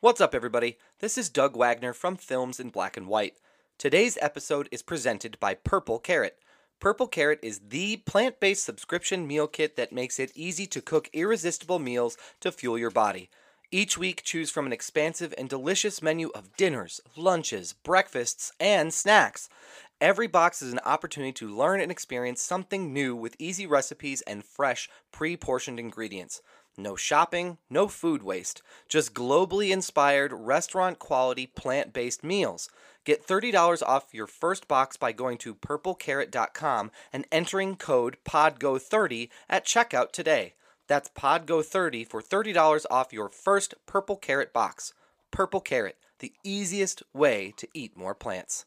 What's up, everybody? This is Doug Wagner from Films in Black and White. Today's episode is presented by Purple Carrot. Purple Carrot is the plant based subscription meal kit that makes it easy to cook irresistible meals to fuel your body. Each week, choose from an expansive and delicious menu of dinners, lunches, breakfasts, and snacks. Every box is an opportunity to learn and experience something new with easy recipes and fresh, pre portioned ingredients. No shopping, no food waste, just globally inspired, restaurant quality, plant based meals. Get $30 off your first box by going to purplecarrot.com and entering code PODGO30 at checkout today. That's PODGO30 for $30 off your first Purple Carrot box. Purple Carrot, the easiest way to eat more plants.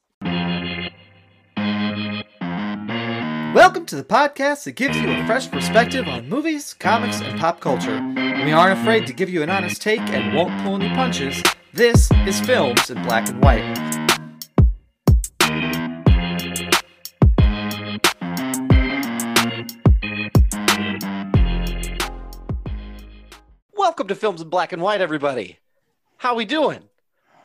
Welcome to the podcast that gives you a fresh perspective on movies, comics, and pop culture. We aren't afraid to give you an honest take and won't pull any punches. This is Films in Black and White. Welcome to Films in Black and White, everybody. How we doing?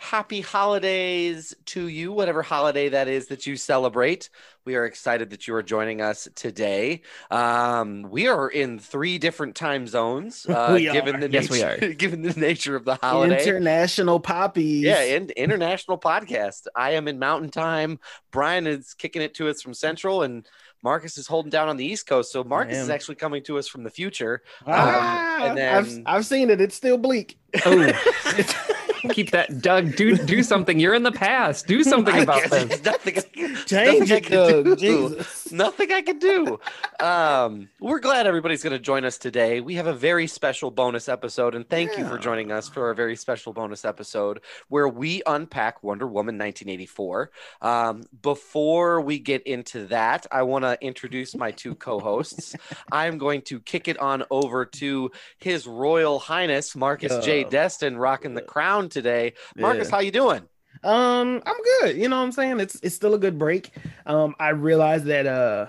Happy holidays to you, whatever holiday that is that you celebrate. We are excited that you are joining us today. Um, we are in three different time zones, uh, given are. the Yes, we nature, given the nature of the holiday. International poppies. Yeah, in, international podcast. I am in Mountain Time. Brian is kicking it to us from Central, and Marcus is holding down on the East Coast. So Marcus is actually coming to us from the future. Ah, Um, and I've, I've seen it. It's still bleak. Oh, keep that, Doug. Do do something. You're in the past. Do something about this. Nothing, I can- Change nothing it, can Doug. do. Jesus. Nothing I can do. Um, we're glad everybody's going to join us today. We have a very special bonus episode, and thank you for joining us for our very special bonus episode where we unpack Wonder Woman 1984. Um, before we get into that, I want to introduce my two co-hosts. I'm going to kick it on over to His Royal Highness Marcus J. Yeah. Destin, rocking the crown today. Marcus, how you doing? Um, I'm good. You know what I'm saying? It's it's still a good break. Um, I realize that uh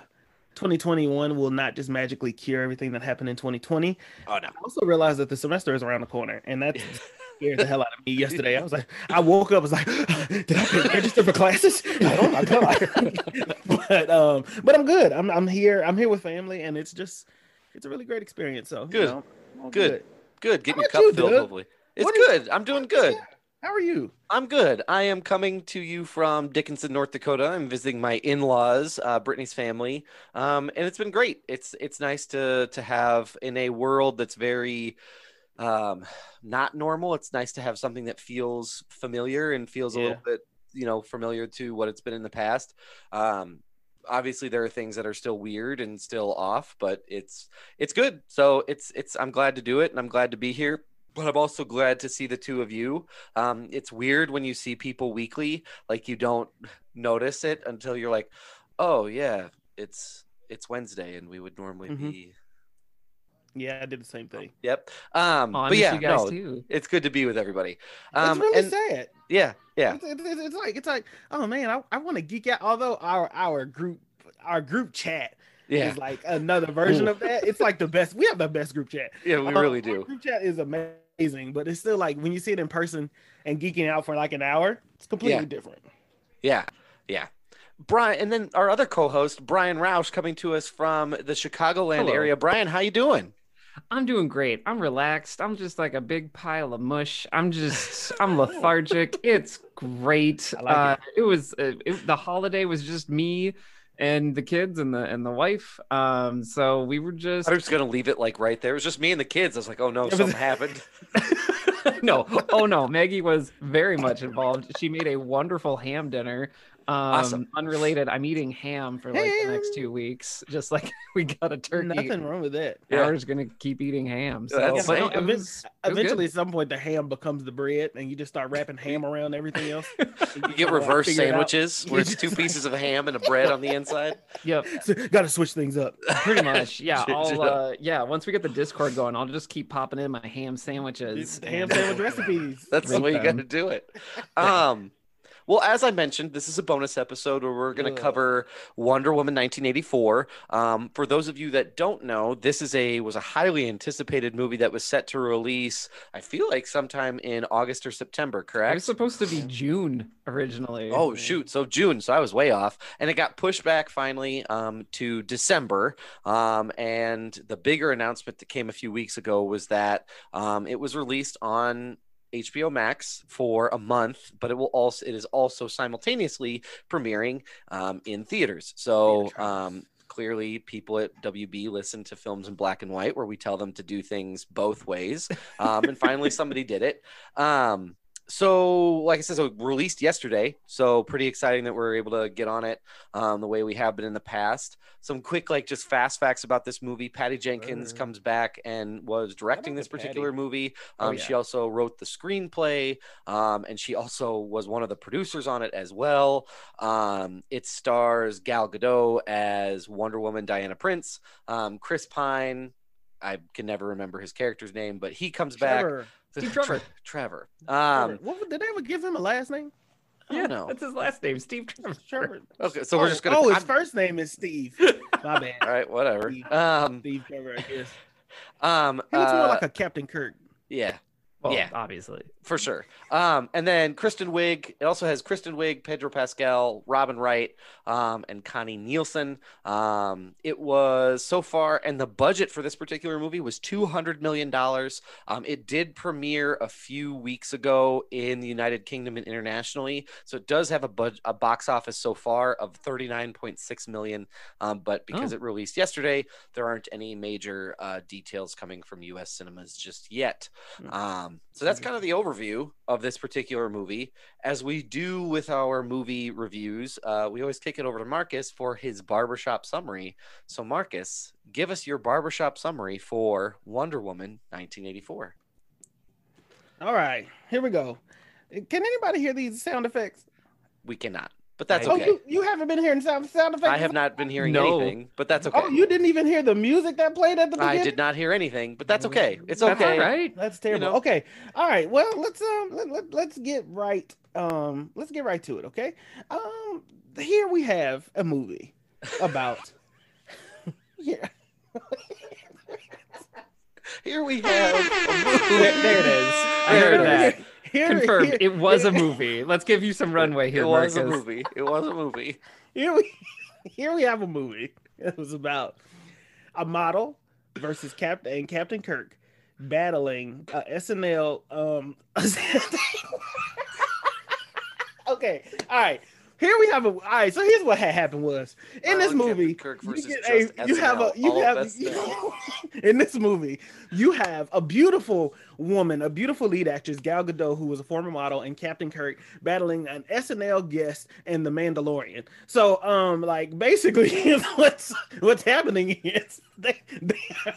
2021 will not just magically cure everything that happened in 2020. Oh no. I also realized that the semester is around the corner, and that scared the hell out of me yesterday. I was like, I woke up, I was like, did I register for classes? Oh my god! but um, but I'm good. I'm I'm here. I'm here with family, and it's just it's a really great experience. So you Good. know, all Good. Good. Getting your cup you, filled, Doug? hopefully. It's What is- good. I'm doing good. How are you? I'm good. I am coming to you from Dickinson, North Dakota. I'm visiting my in-laws, uh, Brittany's family, um, and it's been great. It's it's nice to to have in a world that's very um, not normal. It's nice to have something that feels familiar and feels a little bit, you know, familiar to what it's been in the past. Um, obviously, there are things that are still weird and still off, but it's it's good. So it's it's I'm glad to do it, and I'm glad to be here. But I'm also glad to see the two of you. Um, it's weird when you see people weekly, like you don't notice it until you're like, oh yeah, it's it's Wednesday, and we would normally Mhm. be. Yeah, I did the same thing. Yep. Um, Oh, I but yeah, you guys no, too. it's good to be with everybody. Um, it's really and sad. yeah, yeah, It's, it's, it's- it's like it's like oh man, I, I want to geek out. Although our our group our group chat yeah, is like another version of that. It's like the best. We have the best group chat. yeah. We Uh, really our do. Group chat is amazing, but it's still like when you see it in person and geeking out for like an hour, it's completely Yeah. different. Yeah, yeah. Brian, and then our other co-host Brian Roush coming to us from the Chicagoland Hello. area. Brian, how you doing? I'm doing great. I'm relaxed. I'm just like a big pile of mush. I'm just, I'm lethargic. It's great. I like uh, it. was uh, it, the holiday was just me and the kids and the and the wife. Um, so we were just I was just gonna leave it like right there. It was just me and the kids. I was like, oh no, something happened. no, oh no, Maggie was very much involved. She made a wonderful ham dinner. Um, Awesome. Unrelated, I'm eating ham for like the next two weeks. Just like we got a turkey. Nothing wrong with that. Yeah. Now we're just gonna keep eating ham. So, that's but it was, it was Eventually, good. at some point, the ham becomes the bread, and you just start wrapping ham around everything else. You get reverse sandwiches where it's two pieces of ham and a bread on the inside. Yep, Got to switch things up. pretty much. Yeah, I'll uh, yeah. Once we get the Discord going, I'll just keep popping in my ham sandwiches. Ham sandwich recipes. That's the Make way you got to do it. Um, Well, as I mentioned, this is a bonus episode where we're going to cover Wonder Woman 1984. Um, for those of you that don't know, this is a was a highly anticipated movie that was set to release. I feel like sometime in August or September. Correct? It was supposed to be June originally. Oh shoot! So June, so I was way off, and it got pushed back finally um, to December. Um, and the bigger announcement that came a few weeks ago was that um, it was released on HBO Max for a month, but it will also it is also simultaneously premiering um, in theaters. So. Um, Clearly, people at WB listen to films in black and white where we tell them to do things both ways. Um, and finally, somebody did it. Um, so like I said, so released yesterday. So pretty exciting that we're able to get on it um, the way we have been in the past. Some quick, like just fast facts about this movie. Patty Jenkins comes back and was directing this to Patty. particular movie. Oh, Um, yeah. She also wrote the screenplay, um, and she also was one of the producers on it as well. Um, it stars Gal Gadot as Wonder Woman, Diana Prince, um, Chris Pine. I can never remember his character's name, but he comes back. Trevor. Steve Trevor. Trevor. Trevor. Um, What, did they ever give him a last name? I don't know. That's his last name, Steve Trevor. Trevor. Okay, so we're Oh, just gonna. Oh, his I'm- first name is Steve. My bad. all right, whatever. Steve. Um, Steve Trevor, I guess. um, He looks more uh, like a Captain Kirk. yeah, Well, Yeah. obviously. For sure. Um, and then Kristen Wiig. It also has Kristen Wiig, Pedro Pascal, Robin Wright, um, and Connie Nielsen. Um, it was so far, and the budget for this particular movie was two hundred million dollars. Um, it did premiere a few weeks ago in the United Kingdom and internationally, so it does have a bud- a box office so far of thirty nine point six million. Um, but because Oh. it released yesterday, there aren't any major uh, details coming from U.S. cinemas just yet. Hmm. Um, so that's kind of the overview of this particular movie. As we do with our movie reviews, uh, we always kick it over to Marcus for his barbershop summary. So, Marcus, give us your barbershop summary for Wonder Woman 1984. All right, here we go. Can anybody hear these sound effects? We cannot, but that's I- Oh, okay. you, you haven't been hearing sound sound effects? I have not been hearing No. anything, but that's okay. Oh, you didn't even hear the music that played at the beginning. I did not hear anything, but that's okay. It's That's okay. all right. That's terrible. know. Okay. All right. Well, let's um let, let, let's get right um let's get right to it, okay? Um here we have a movie about Yeah. Here we have a movie. There, there it is. I heard that. Is. Here, Confirmed. here- It was a movie. Let's give you some runway here, It was Marcus. a movie. It was a movie. Here we here we have a movie. It was about a model versus Captain and Captain Kirk battling uh, SNL. Um, okay, all right. Here we have a. All right, so here's what had happened was in this movie. You get a, you have a you have SNL. in this movie you have a beautiful woman, a beautiful lead actress, Gal Gadot, who was a former model, and Captain Kirk battling an SNL guest and the Mandalorian. So, um, like basically, what's what's happening is they, they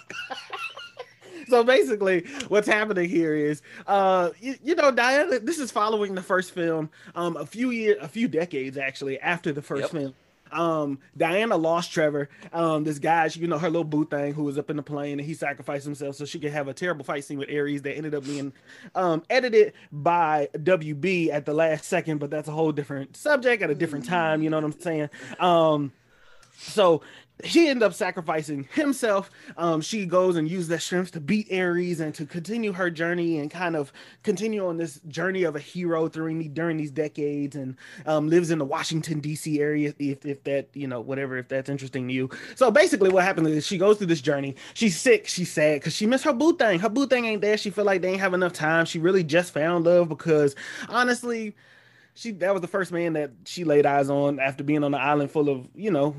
So basically, what's happening here is, uh, you, you know, Diana. This is following the first film, um, a few years, a few decades actually after the first Yep. film. Um, Diana lost Trevor, um, this guy, you know, her little boo thing, who was up in the plane, and he sacrificed himself so she could have a terrible fight scene with Ares that ended up being um, edited by WB at the last second, but that's a whole different subject at a different time. You know what I'm saying? So he ended up sacrificing himself. Um, she goes and uses that strength to beat Ares and to continue her journey and kind of continue on this journey of a hero during during these decades and um, lives in the Washington D.C. area. If, if that you know whatever if that's interesting to you. So basically, what happens is she goes through this journey. She's sick. She's sad because she missed her boo thing. Her boo thing ain't there. She feel like they ain't have enough time. She really just found love because honestly she that was the first man that she laid eyes on after being on the island full of you know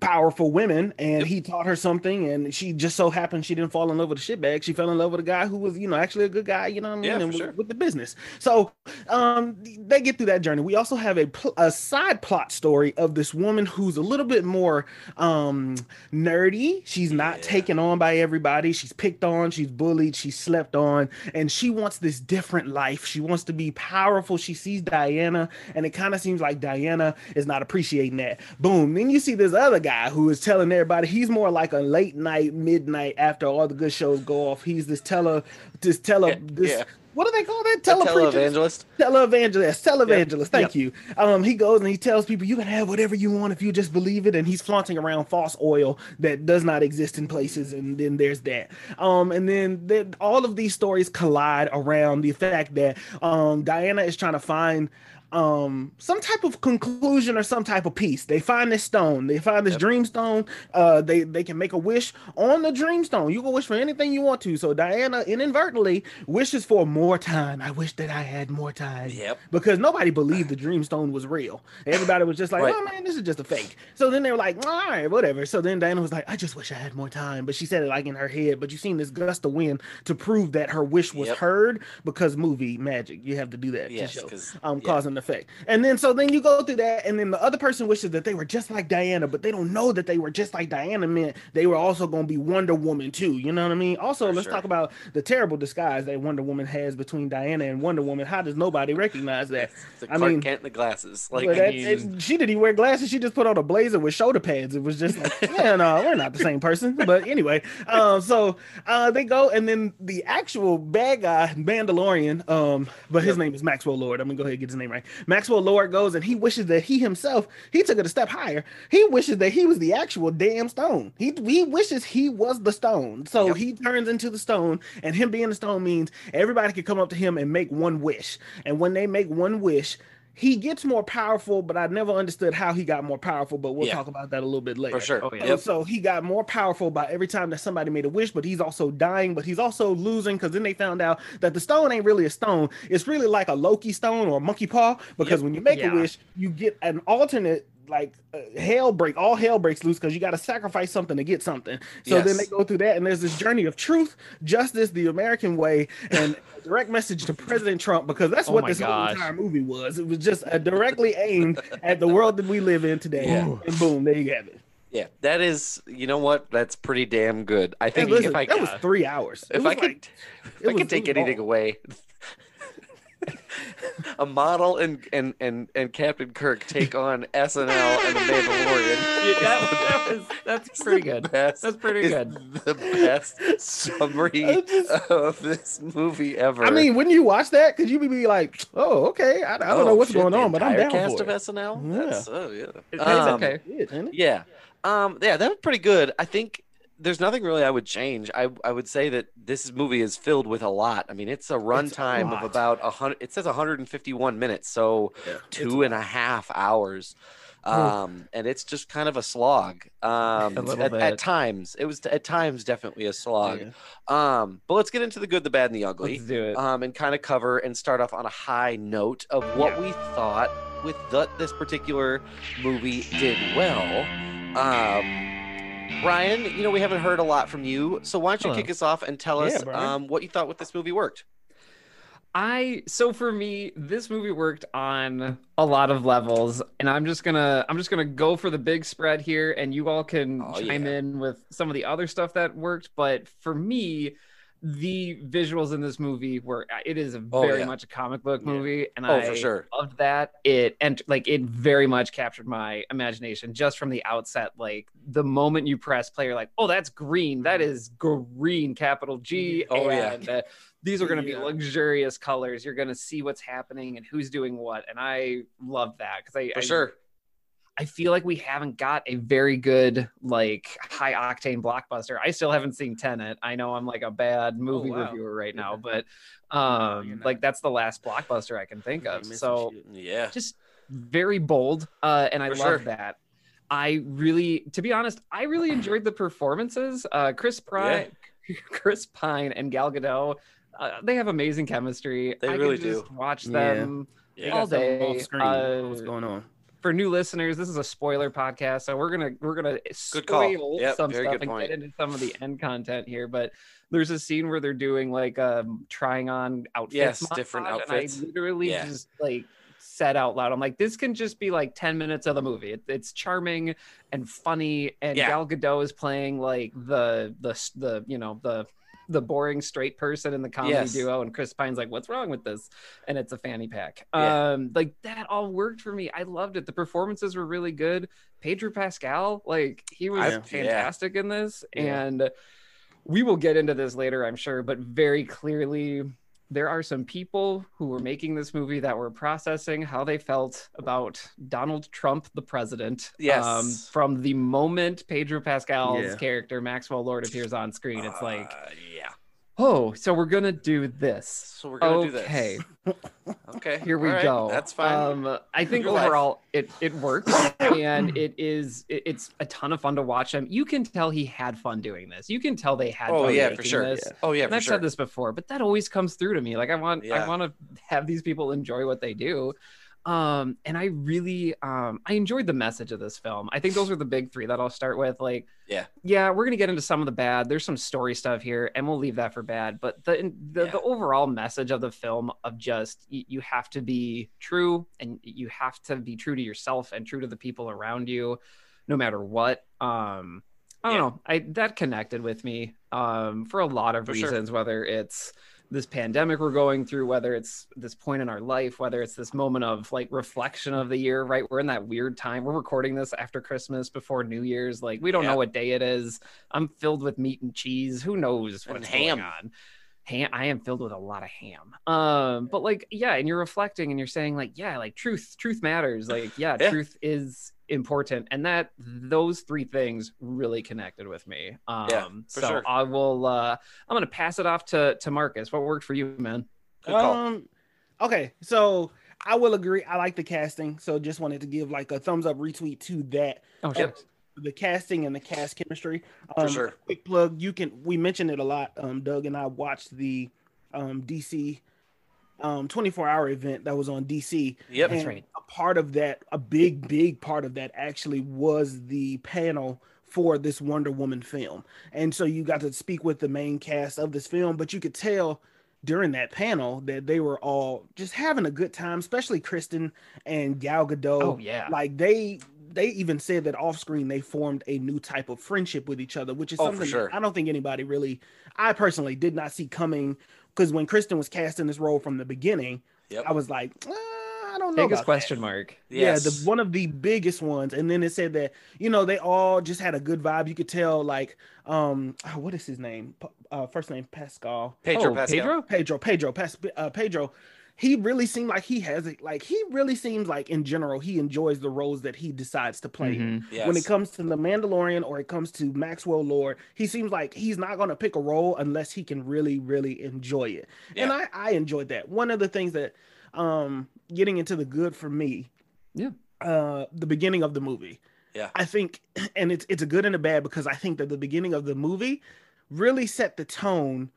powerful women. And he taught her something and she just so happened she didn't fall in love with a shitbag. She fell in love with a guy who was you know actually a good guy you know what i mean Yeah, and sure. with the business. So um they get through that journey. We also have a, pl- a side plot story of this woman who's a little bit more um nerdy. She's not Yeah. taken on by everybody. She's picked on she's bullied she's slept on and she wants this different life. She wants to be powerful. She sees diana and it kind of seems like diana is not appreciating that boom then you see this other guy who is telling everybody he's more like a late night midnight after all the good shows go off he's this teller this teller Yeah, this yeah. what do they call that? Telepreachers? televangelist. televangelist, televangelist. Thank you. Um, he goes and he tells people you can have whatever you want if you just believe it, and he's flaunting around false oil that does not exist in places, and then there's that. Um, and then then all of these stories collide around the fact that um Diana is trying to find um some type of conclusion or some type of peace. They find this stone. They find this Yep. dream stone. Uh they they can make a wish on the dream stone. You can wish for anything you want to. So diana inadvertently wishes for more time. I wish that i had more time. Yep. because nobody believed the dream stone was real. Everybody was just like Right. oh man this is just a fake. So then they were like all right whatever. So then diana was like i just wish i had more time. But she said it like in her head but you seen this gust of wind to prove that her wish was Yep. heard? Because movie magic you have to do that Yes, to show because um cause and effect. And then so then you go through that, and then the other person wishes that they were just like Diana, but they don't know that they were just like Diana meant they were also gonna be Wonder Woman too. You know what I mean? Also, For let's sure. talk about the terrible disguise that Wonder Woman has between Diana and Wonder Woman. How does nobody recognize that? the I Clark mean- Kent the glasses. Like that- it- she didn't even wear glasses. She just put on a blazer with shoulder pads. It was just like, yeah, no, we're not the same person. But anyway, um, so uh, they go, and then the actual bad guy, Mandalorian, um, but his Yep. name is Maxwell Lord. I'm gonna go ahead and get his name right. Maxwell Lord goes, and he wishes that he himself, he took it a step higher. He wishes that he was the actual damn stone. He he wishes he was the stone. So Yep. he turns into the stone, and him being the stone means everybody can come up to him and make one wish. And when they make one wish, he gets more powerful, but I never understood how he got more powerful. But we'll Yeah. talk about that a little bit later. for sure. Oh, yeah. So- Yep. So he got more powerful by every time that somebody made a wish, but he's also dying, but he's also losing because then they found out that the stone ain't really a stone. It's really like a Loki stone or a monkey paw because Yep. when you make Yeah. a wish, you get an alternate. Like uh, hell break, all hell breaks loose because you got to sacrifice something to get something. So then they go through that, and there's this journey of truth, justice, the American way, and a direct message to President Trump because that's Oh what my this whole entire movie was. It was just uh, directly aimed at the world that we live in today. Yeah. And boom, there you have it. Yeah, that is. You know what? That's pretty damn good. I Hey, think listen, if I that was three hours. If was I could like- if it I was- could take it anything long. away. a model and, and and and Captain Kirk take on SNL and the Mandalorian. Yeah, that, that was that's pretty good. Best, That's pretty good. The best summary just- of this movie ever. I mean, wouldn't you watch that? Because you'd be like, "Oh, okay, I, I don't know Oh, what's shit, going on, but I'm entire down cast for of it." SNL. Yeah. That's, oh yeah. It- Um, okay. Yeah, it? Yeah. Um, yeah, that was pretty good. I think there's nothing really I would change. I I would say that this movie is filled with a lot. I mean, it's a runtime of about a hundred. It says 151 minutes, so Yeah, two and a half hours. Um, and it's just kind of a slog. Um, A at, at times it was at times definitely a slog. Yeah. Um, but let's get into the good, the bad, and the ugly Let's do it. um, and kind of cover and start off on a high note of what we thought with the, this particular movie did well. Um, Brian, you know we haven't heard a lot from you, so why don't you Hello. kick us off and tell Yeah, us Brian. um, what you thought with this movie worked? I so for me, this movie worked on a lot of levels, and I'm just gonna I'm just gonna go for the big spread here, and you all can Oh, chime yeah. in with some of the other stuff that worked. But for me, the visuals in this movie were uh, it is a Oh, very yeah. much a comic book Yeah. movie, and Oh, I for sure. loved that. It and like it very much captured my imagination just from the outset. Like the moment you press play, you're like, oh, that's green. That mm-hmm. is green, capital G. Mm-hmm. Oh, yeah. uh, these are going to be Yeah. luxurious colors. You're going to see what's happening and who's doing what, and I love that because I For I, sure. I feel like we haven't got a very good like high octane blockbuster. I still haven't seen Tenet. I know I'm like a bad movie wow. reviewer right now, but um, not. like that's the last blockbuster I can think of. So. Yeah. just very bold uh and i For love sure. that i really to be honest i really enjoyed the performances uh chris pine chris pine and gal gadot uh, they have amazing chemistry They I really could just watch them They Yeah. all day, off screen. uh, What's going on? For new listeners this is a spoiler podcast so we're gonna we're gonna spoil Yep, some stuff and point. get into some of the end content here but there's a scene where they're doing like um trying on outfits Yes, different outfits. and i literally Yeah. just like said out loud i'm like this can just be like 10 minutes of the movie it, it's charming and funny and Yeah. gal gadot is playing like the the the you know the the boring straight person in the comedy Yes. duo and chris pine's like what's wrong with this and it's a fanny pack Yeah. um like that all worked for me i loved it the performances were really good pedro pascal like he was I- yeah. fantastic in this Yeah. and we will get into this later i'm sure but very clearly there are some people who were making this movie that were processing how they felt about Donald Trump, the president. Yes. from the moment Pedro Pascal's Yeah. character Maxwell Lord appears on screen, it's like, Uh, yeah. Oh, so we're gonna do this. So we're gonna do this. Okay, Okay. here we right, go. That's fine. Um, I think overall it it works, and it is it- it's a ton of fun to watch him. You can tell he had fun doing this. You can tell they had. Fun doing this. Oh fun yeah, for sure. This. Oh yeah, and I've sure. said this before, but that always comes through to me. Like I want, Yeah. I want to have these people enjoy what they do. Um, and I really, um, I enjoyed the message of this film. I think those are the big three that I'll start with. Like, Yeah. yeah, we're gonna get into some of the bad. There's some story stuff here, and we'll leave that for bad. But the the, Yeah. the overall message of the film of just y- you have to be true, and you have to be true to yourself and true to the people around you, no matter what. Um, I don't Yeah. know. I that connected with me um, for a lot of For sure. reasons, whether it's this pandemic we're going through, whether it's this point in our life, whether it's this moment of like reflection of the year, right? We're in that weird time. We're recording this after Christmas, before New Year's. Like we don't Yeah. know what day it is. I'm filled with meat and cheese. Who knows what's ham. going on? Ham. I am filled with a lot of ham. Um, but like, yeah, and you're reflecting and you're saying like, yeah, like truth, truth matters. Like, yeah, Yeah. truth is important, and that those three things really connected with me. Um, Yeah, for so sure. I will. uh I'm gonna pass it off to to Marcus. What worked for you, man? Um, okay, so I will agree. I like the casting, so just wanted to give like a thumbs up retweet to that. Oh, Yep. The casting and the cast chemistry. Um, For sure. Quick plug. You can. We mentioned it a lot. Um, Doug and I watched the um DC um 24 hour event that was on DC. Yep. That's right. A part of that, a big, big part of that actually was the panel for this Wonder Woman film. And so you got to speak with the main cast of this film, but you could tell during that panel that they were all just having a good time, especially Kristen and Gal Gadot. Oh yeah. Like they they even said that off screen they formed a new type of friendship with each other, which is Oh, for something that sure. I don't think anybody really I personally did not see coming because when Kristen was cast in this role from the beginning, Yep. I was like, "Uh, I don't know. Biggest question that." mark. Yes. Yeah, the one of the biggest ones. And then it said that, you know, they all just had a good vibe. You could tell, like, um, oh, what is his name? Uh, first name Pascal. Pedro oh, Pascal. Pedro. Pedro, Pedro, Pas- uh, Pedro. He really seemed like he has it. Like he really seems like in general he enjoys the roles that he decides to play. Mhm. Yes. When it comes to the Mandalorian or it comes to Maxwell Lord, he seems like he's not going to pick a role unless he can really, really enjoy it. And I, I enjoyed that. One of the things that, um, getting into the good for me, Yeah. uh, the beginning of the movie. Yeah. I think, and it's it's a good and a bad because I think that the beginning of the movie really set the tone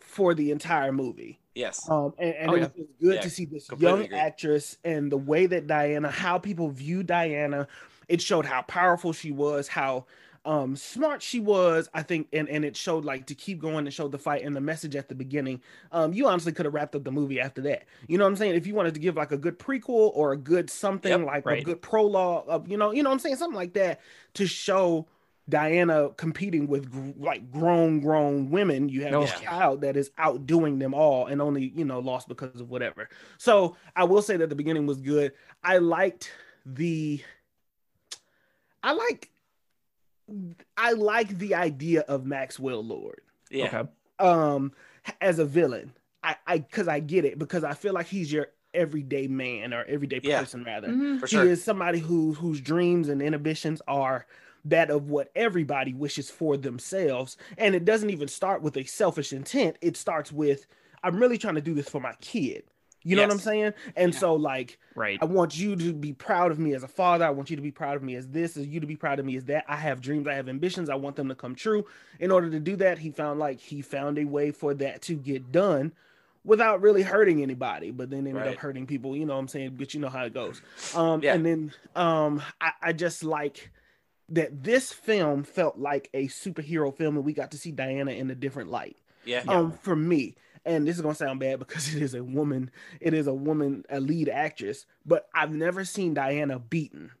for the entire movie. Yes. Um, and, and Oh, it was good Yeah, to see this young agree. actress and the way that Diana, how people view Diana. It showed how powerful she was, how um smart she was. I think, and and it showed like to keep going and show the fight and the message at the beginning. Um, you honestly could have wrapped up the movie after that. You know what I'm saying? If you wanted to give like a good prequel or a good something Yep, like a good prologue, of, you know, you know what I'm saying, something like that to show. Diana competing with gr- like grown, grown women. You have Oh, this yeah. child that is outdoing them all and only, you know, lost because of whatever. So I will say that the beginning was good. I liked the I like I like the idea of Maxwell Lord Yeah. Okay. um as a villain. I I cuz I get it because I feel like he's your everyday man or everyday Yeah. person rather. Mhm. For He sure. is somebody who whose dreams and inhibitions are that of what everybody wishes for themselves. And it doesn't even start with a selfish intent. It starts with I'm really trying to do this for my kid. You know what I'm saying? And Yeah. so like Right. I want you to be proud of me as a father. I want you to be proud of me as this, as you to be proud of me as that. I have dreams, I have ambitions. I want them to come true. In order to do that, he found like he found a way for that to get done without really hurting anybody, but then ended Right. up hurting people, you know what I'm saying? But you know how it goes. Um Yeah. and then um I, I just like that this film felt like a superhero film and we got to see Diana in a different light Yeah. um for me and this is gonna sound bad because it is a woman it is a woman a lead actress but i've never seen diana beaten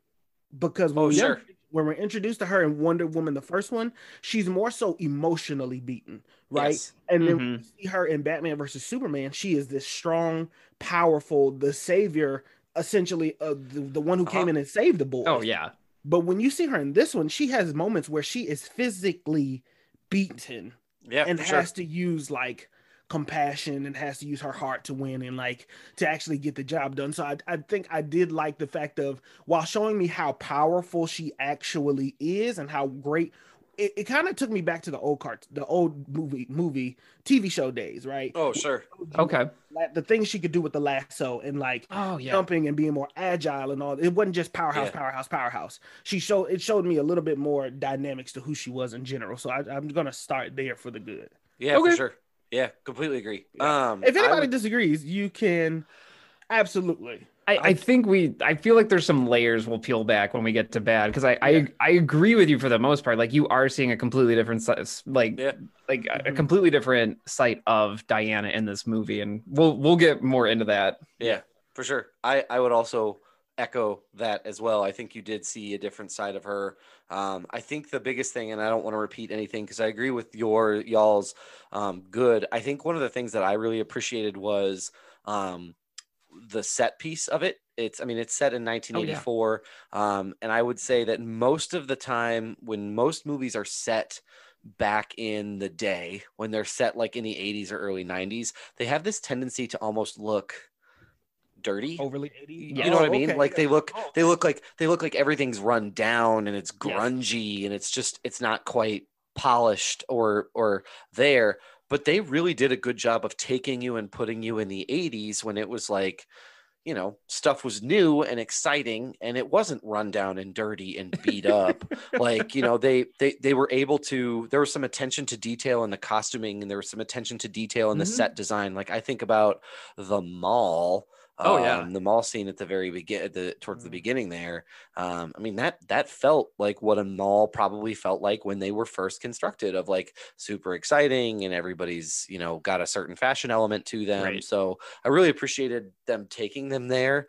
because when, Oh, we- sure. when we're introduced to her in wonder woman the first one she's more so emotionally beaten right Yes. and then Mhm. when we see her in batman versus superman she is this strong powerful the savior essentially of the, the one who came Uh-huh. in and saved the boy Oh yeah. But when you see her in this one she has moments where she is physically beaten Yeah. and for sure. has to use like compassion and has to use her heart to win and like to actually get the job done. So I, I think I did like the fact of while showing me how powerful she actually is and how great it, it kind of took me back to the old cart, the old movie, movie, TV show days, right? Oh, sure. Okay. Like, the things she could do with the lasso and like Oh yeah. jumping and being more agile and all. It wasn't just powerhouse, Yeah. powerhouse, powerhouse. She showed it showed me a little bit more dynamics to who she was in general. So I, I'm gonna start there for the good. Yeah, Okay. for sure. Yeah, completely agree. Um, If anybody would- disagrees, you can absolutely. I, I think we I feel like there's some layers we'll peel back when we get to bad because I, I I agree with you for the most part. Like you are seeing a completely different like Yeah. like a, a completely different sight of Diana in this movie, and we'll we'll get more into that. Yeah, for sure. I, I would also echo that as well. I think you did see a different side of her. Um, I think the biggest thing, and I don't want to repeat anything because I agree with your y'all's um, good. I think one of the things that I really appreciated was um, the set piece of it. It's, I mean, it's set in 1984, um, and I would say that most of the time when most movies are set back in the day, when they're set like in the 80s or early 90s, they have this tendency to almost look dirty. Overly 80. You You know what I Oh, mean? okay. Like they look, Oh, they look like they look like everything's run down and it's Yes. grungy and it's just it's not quite polished or or there. But they really did a good job of taking you and putting you in the '80s when it was like, you know, stuff was new and exciting and it wasn't run down and dirty and beat up. like you know, they they they were able to. There was some attention to detail in the costuming and there was some attention to detail in the Mhm. set design. Like I think about the mall Oh, yeah. um, the mall scene at the very begin at the towards the Mhm. beginning there um i mean that that felt like what a mall probably felt like when they were first constructed of like super exciting and everybody's you know got a certain fashion element to them Right. so i really appreciated them taking them there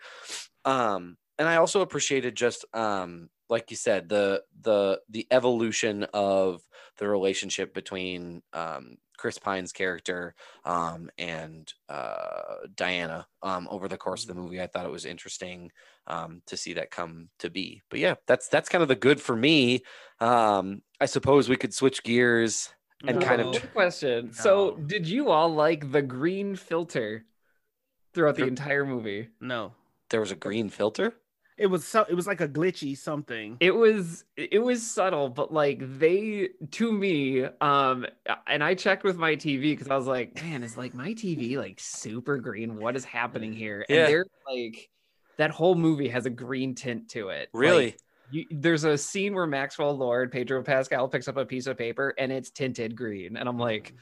um and i also appreciated just um like you said the the the evolution of the relationship between um Chris Pine's character um, and uh, Diana um, over the course of the movie. I thought it was interesting um, to see that come to be. But yeah, that's that's kind of the good for me. Um, I suppose we could switch gears. and kind of- Good question. So, did you all like the green filter throughout the entire movie? no. There was a green filter. It was so it was like a glitchy something. It was it was subtle, but like they to me, um, and I checked with my TV because I was like, man, is like my TV like super green? What is happening here? Yeah. And they're like that whole movie has a green tint to it. Like, Really? you, there's a scene where Maxwell Lord, Pedro Pascal picks up a piece of paper and it's tinted green, and I'm like,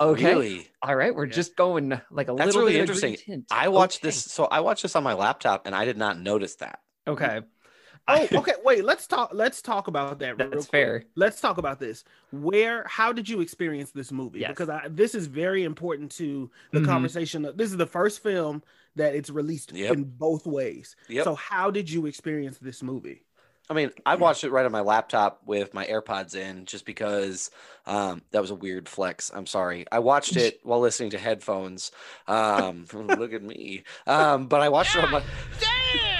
Okay. Really? all right, we're Yeah. just going like a That's little really bit of green interesting. tint. I watched Okay. this. So I watched this on my laptop, and I did not notice that. Okay, Oh, okay. Wait, let's talk. Let's talk about that. real that's quick. fair. Let's talk about this. Where? How did you experience this movie? Yes. Because I, this is very important to the Mhm. conversation. This is the first film that it's released Yep. in both ways. Yep. So how did you experience this movie? I mean, I watched it right on my laptop with my AirPods in, just because um, that was a weird flex. I'm sorry. I watched it while listening to headphones. Um, look at me. Um, but I watched it on my.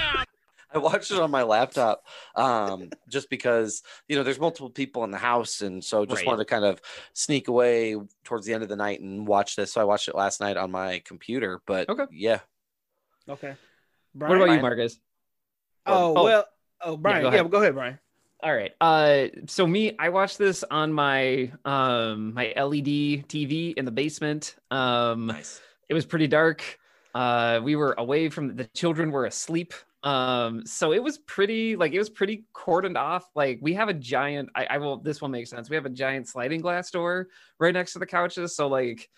I watched it on my laptop um, just because you know there's multiple people in the house, and so just Right. wanted to kind of sneak away towards the end of the night and watch this. So I watched it last night on my computer. But Okay. yeah, Okay. What about you, Marcus? Oh, Oh. well. Oh, Brian. go Yeah, ahead. go ahead, Brian. All right. Uh, so me, I watched this on my um my LED TV in the basement. Um, nice. it was pretty dark. Uh, we were away from the children were asleep. Um, so it was pretty like it was pretty cordoned off. Like we have a giant. I, I will. This will make sense. We have a giant sliding glass door right next to the couches. So like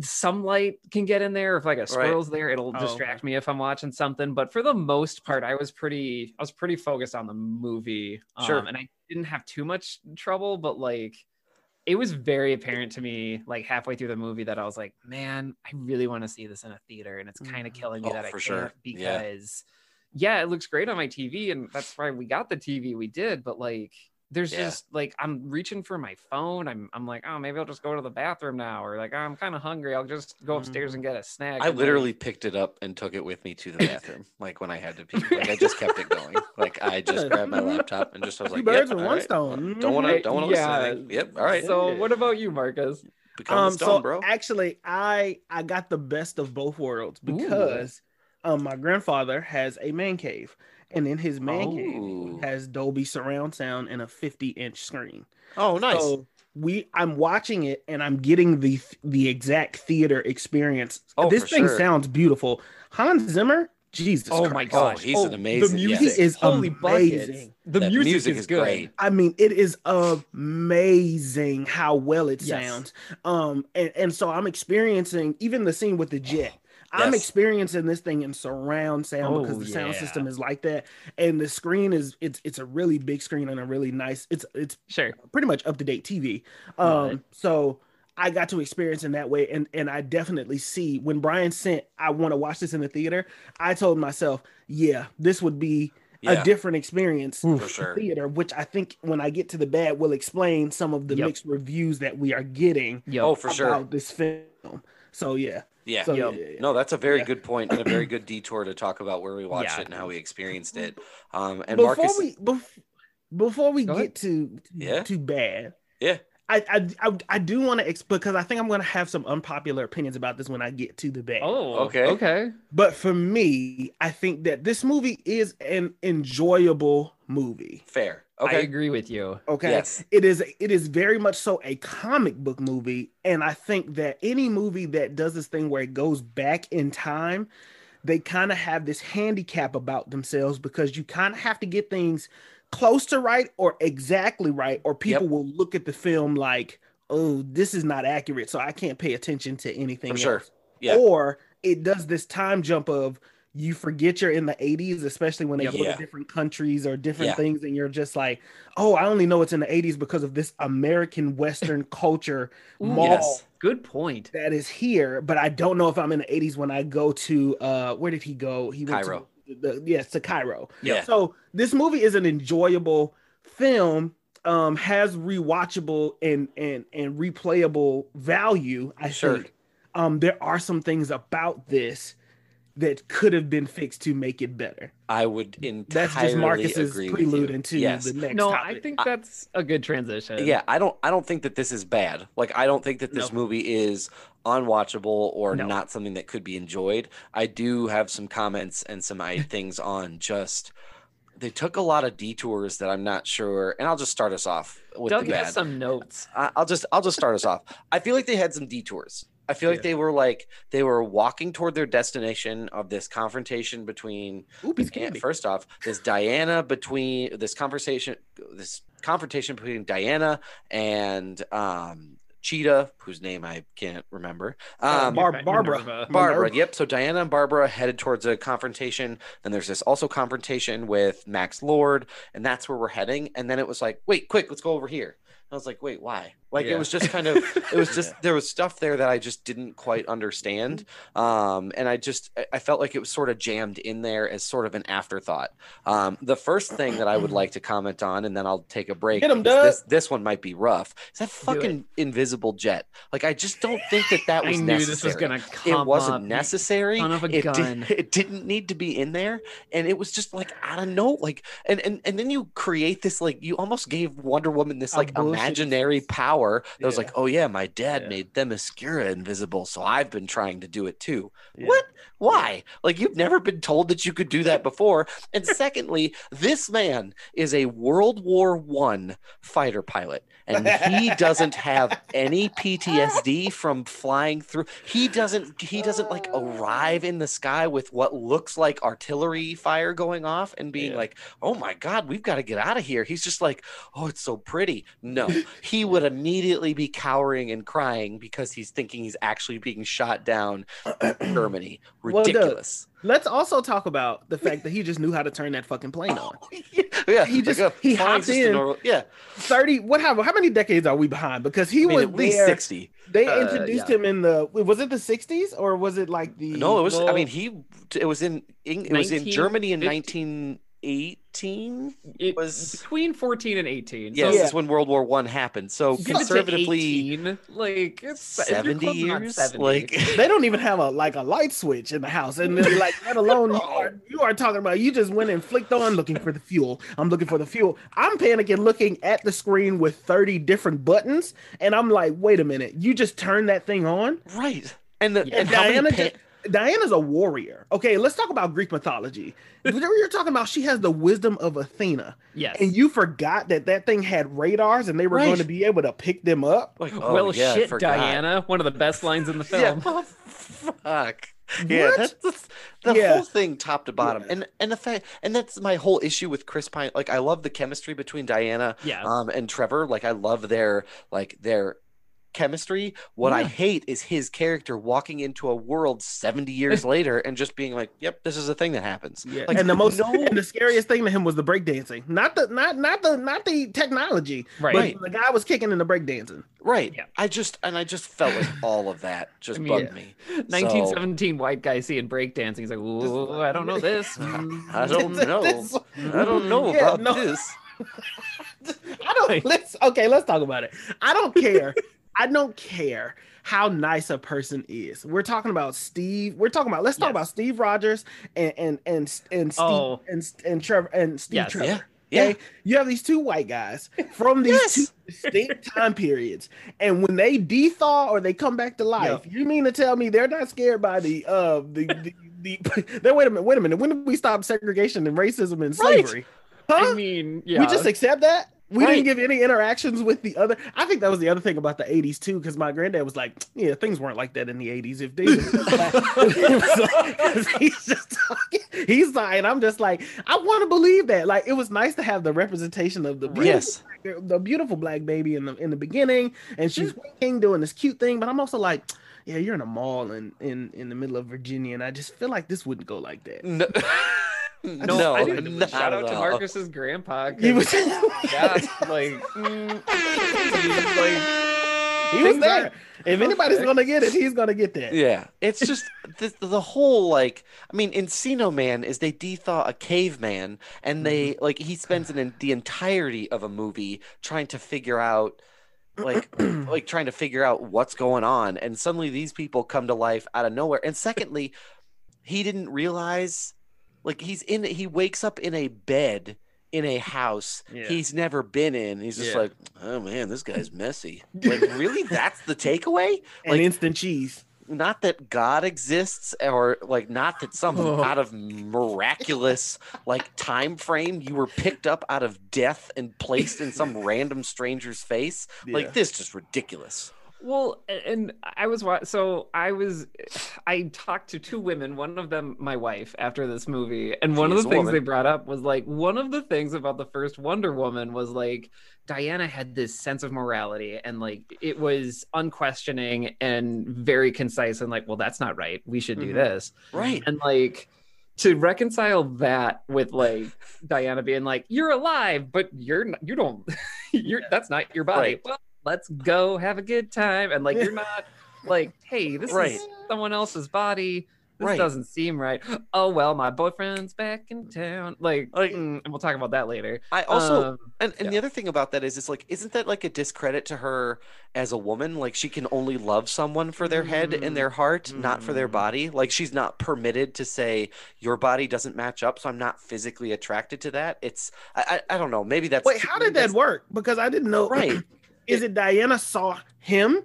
some light can get in there if like a squirrel's there it'll Oh, distract okay. me if i'm watching something but for the most part i was pretty i was pretty focused on the movie um, Sure. and i didn't have too much trouble but like it was very apparent to me like halfway through the movie that i was like man i really want to see this in a theater and it's kind of Mhm. killing me Oh, that i can't sure. Yeah. because yeah. it looks great on my tv and that's why we got the tv we did but like there's Yeah. just like I'm reaching for my phone. I'm I'm like, oh, maybe I'll just go to the bathroom now, or like I'm kind of hungry. I'll just go upstairs and get a snack. I and, like, literally picked it up and took it with me to the bathroom, like when I had to pee. Like I just kept it going. Like I just grabbed my laptop and just I was like, birds yep, with one right. stone. Don't want to, don't want to Yeah. listen to. Yep, all right. So what about you, Marcus? Become Um, the stone, so bro. actually, I I got the best of both worlds because um my grandfather has a man cave, and in his man Ooh. cave has Dolby surround sound and a 50 inch screen. oh, nice. So we I'm watching it and I'm getting the the exact theater experience. Oh, this thing sure. sounds beautiful. Hans Zimmer, Jesus Oh my Christ. oh, gosh. he's Oh, an the amazing. He yes. music is Holy buckets. amazing. The That music, is, good. great. I mean, it is amazing how well it Yes. sounds. Um, and, and so I'm experiencing even the scene with the jet. I'm experiencing this thing in surround sound because Oh, the sound yeah. system is like that, and the screen is it's it's a really big screen and a really nice. It's it's Sure. pretty much up to date TV. Um, Right. so I got to experience in that way, and and I definitely see when Brian sent I want to watch this in the theater. I told myself, yeah, this would be Yeah, a different experience for for sure. theater, which I think when I get to the bad will explain some of the Yep. mixed reviews that we are getting Yep. Oh, for sure. about this film. So yeah, Yeah. so Yep. yeah, yeah, yeah. No, that's a very Yeah. good point and a very good detour to talk about where we watched Yeah. it and how we experienced it. Um, and before Marcus, we bef- before we get ahead. to to, Yeah. to bad, yeah, I I I, I do want to ex- because I think I'm going to have some unpopular opinions about this when I get to the bad. Oh, Okay. Okay. But for me, I think that this movie is an enjoyable movie. fair. I agree with you. Okay. Yes. It is it is very much so a comic book movie. And I think that any movie that does this thing where it goes back in time, they kind of have this handicap about themselves because you kind of have to get things close to right or exactly right, or people will look at the film like, oh, this is not accurate. So I can't pay attention to anything For sure. Yeah. Or it does this time jump of you forget you're in the 80s, especially when they Yep. go Yeah. to different countries or different Yeah. things, and you're just like, oh, I only know it's in the 80s because of this American Western culture mall Yes. Good point. that is here, but I don't know if I'm in the 80s when I go to uh where did he go? He went Cairo. to the yes, to Cairo. Yeah. So this movie is an enjoyable film, um, has rewatchable and and and replayable value, I Sure. think. Um, there are some things about this that could have been fixed to make it better. I would entirely That's just Marcus's prelude into yes. the next No, topic. I think that's a good transition. Yeah, I don't I don't think that this is bad. Like I don't think that this No. movie is unwatchable or No. not something that could be enjoyed. I do have some comments and some things on just they took a lot of detours that I'm not sure and I'll just start us off with Doug the bad. has some notes. I- I'll just I'll just start us off. I feel like they had some detours. I feel like Yeah. they were like they were walking toward their destination of this confrontation between Ooh, piece candy. first off, this Diana between this conversation, this confrontation between Diana and um, Cheetah, whose name I can't remember. Uh, Um, Bar- Minerva. Barbara. Barbara. Yep. So Diana and Barbara headed towards a confrontation. Then there's this also confrontation with Max Lord, and that's where we're heading. And then it was like, wait, quick, let's go over here. I was like, wait, why? Like Yeah. it was just kind of, it was just Yeah. there was stuff there that I just didn't quite understand, um, and I just I- felt like it was sort of jammed in there as sort of an afterthought. Um, the first thing that I would like to comment on, and then I'll take a break. Get 'em, because Doug. This this one might be rough. Is that fucking invisible jet? Like I just don't think that that was I knew necessary this was gonna come it wasn't up. necessary. son of a it, gun. Did, it didn't need to be in there, and it was just like I don't know, like and and and then you create this like you almost gave Wonder Woman this like imaginary power that was like, oh yeah, my dad Yeah. made Themyscira invisible, so I've been trying to do it too. Yeah. What? Why? Like you've never been told that you could do that before. And secondly, this man is a World War One fighter pilot, and he doesn't have any PTSD from flying through. He doesn't. He doesn't like arrive in the sky with what looks like artillery fire going off and being Yeah. like, "Oh my God, we've got to get out of here." He's just like, "Oh, it's so pretty." No, he would immediately be cowering and crying because he's thinking he's actually being shot down in Germany. Well, Doug, Ridiculous. Let's also talk about the fact that he just knew how to turn that fucking plane on. yeah, He just- a he flying's hopped in. normal- yeah, 30 what how, how many decades are we behind because he I mean, was at least there sixty. they Uh, introduced yeah. him in the was it the 60s or was it like the No, it was. I mean, he. It was in. Eng- It was in Germany in 1950 nineteen 18 It was- between 14 and 18. yeah, so this is when world war one happened so give it conservatively 18, like it's 70 years 70. like They don't even have a like a light switch in the house, and then like let alone you are you are talking about you just went and flicked on looking for the fuel. I'm looking for the fuel. I'm panicking looking at the screen with 30 different buttons, and I'm like, wait a minute, you just turned that thing on? right and the Yeah. and how many Diana, pa- ju- Diana's a warrior. Okay, let's talk about Greek mythology. Whatever you're talking about, she has the wisdom of Athena, yes. and you forgot that that thing had radars, and they were Right. going to be able to pick them up. like oh, well, yeah, shit. Diana. One of the best lines in the yeah film. oh, fuck yeah What? that's, that's the Yeah. whole thing top to bottom Yeah. and and the fact and that's my whole issue with chris pine like i love the chemistry between diana Yeah. um and trevor like i love their like their chemistry what i hate is his character walking into a world 70 years later and just being like yep this is a thing that happens Yeah, Like, and the most no- and the scariest thing to him was the breakdancing, not the not not the not the technology, Right. the guy was kicking in the breakdancing. right Yeah. i just and i just felt like all of that just I mean, bugged yeah. me 1917 white guy seeing breakdancing. He's like, Ooh, I don't know this. i don't know i don't know Yeah, about no. this I don't. Let's okay. Let's talk about it. I don't care. I don't care how nice a person is. We're talking about Steve. We're talking about. Let's talk Yes. about Steve Rogers and and and and Steve Oh. and and Trevor and Steve Yes. Trevor. yeah yeah Okay, you have these two white guys from these Yes. two distinct time periods, and when they dethaw or they come back to life, you mean to tell me they're not scared by the uh the the, the, then wait a minute, wait a minute. When did we stop segregation and racism and Right. slavery? Huh? I mean, yeah. We just accept that. We Right. didn't give any interactions with the other. I think that was the other thing about the '80s too, because my granddad was like, "Yeah, things weren't like that in the '80s." If they, like- he's just talking, he's like, and I'm just like, I want to believe that. Like, it was nice to have the representation of the beautiful, yes the beautiful black baby in the in the beginning, and she's mm. winking, doing this cute thing. But I'm also like, yeah, you're in a mall in in in the middle of Virginia, and I just feel like this wouldn't go like that. no No, no I didn't not shout at out to all. Marcus's grandpa. 'cause He was, yeah, like, mm, he's like he was there. aren't If anybody's perfect. gonna get it, he's gonna get that. Yeah, it's just the, the whole like I mean, Encino Man is they dethaw a caveman, and they like he spends an, the entirety of a movie trying to figure out like like trying to figure out what's going on, and suddenly these people come to life out of nowhere. And secondly, he didn't realize like he's in he wakes up in a bed in a house Yeah. he's never been in. He's just Yeah. like, oh man, this guy's messy. Like, really? That's the takeaway? Like, instant cheese. not that God exists or like not that some Oh. out of miraculous like time frame you were picked up out of death and placed in some random stranger's face. Yeah. Like this just ridiculous. Well, and I was wa- so I was I talked to two women, one of them my wife after this movie, and one She of the things woman. they brought up was like one of the things about the first Wonder Woman was like Diana had this sense of morality and like it was unquestioning and very concise and like, well, that's not right. We should do Mhm. this. Right. And like to reconcile that with like Diana being like, "You're alive, but you're not, you don't, you're that's not your body." Right. Well, let's go have a good time, and like you're not like, "Hey, this Right. is someone else's body. This Right. doesn't seem right." Oh well, my boyfriend's back in town. Like, Like- mm, and we'll talk about that later. I also Um, and, and yeah. the other thing about that is it's like isn't that like a discredit to her as a woman? Like she can only love someone for their head and their heart, not for their Mm. body. Like she's not permitted to say your body doesn't match up, so I'm not physically attracted to that. It's I I, I don't know. Maybe that's Wait, how did that work? Because I didn't know. Right. Is it Diana saw him?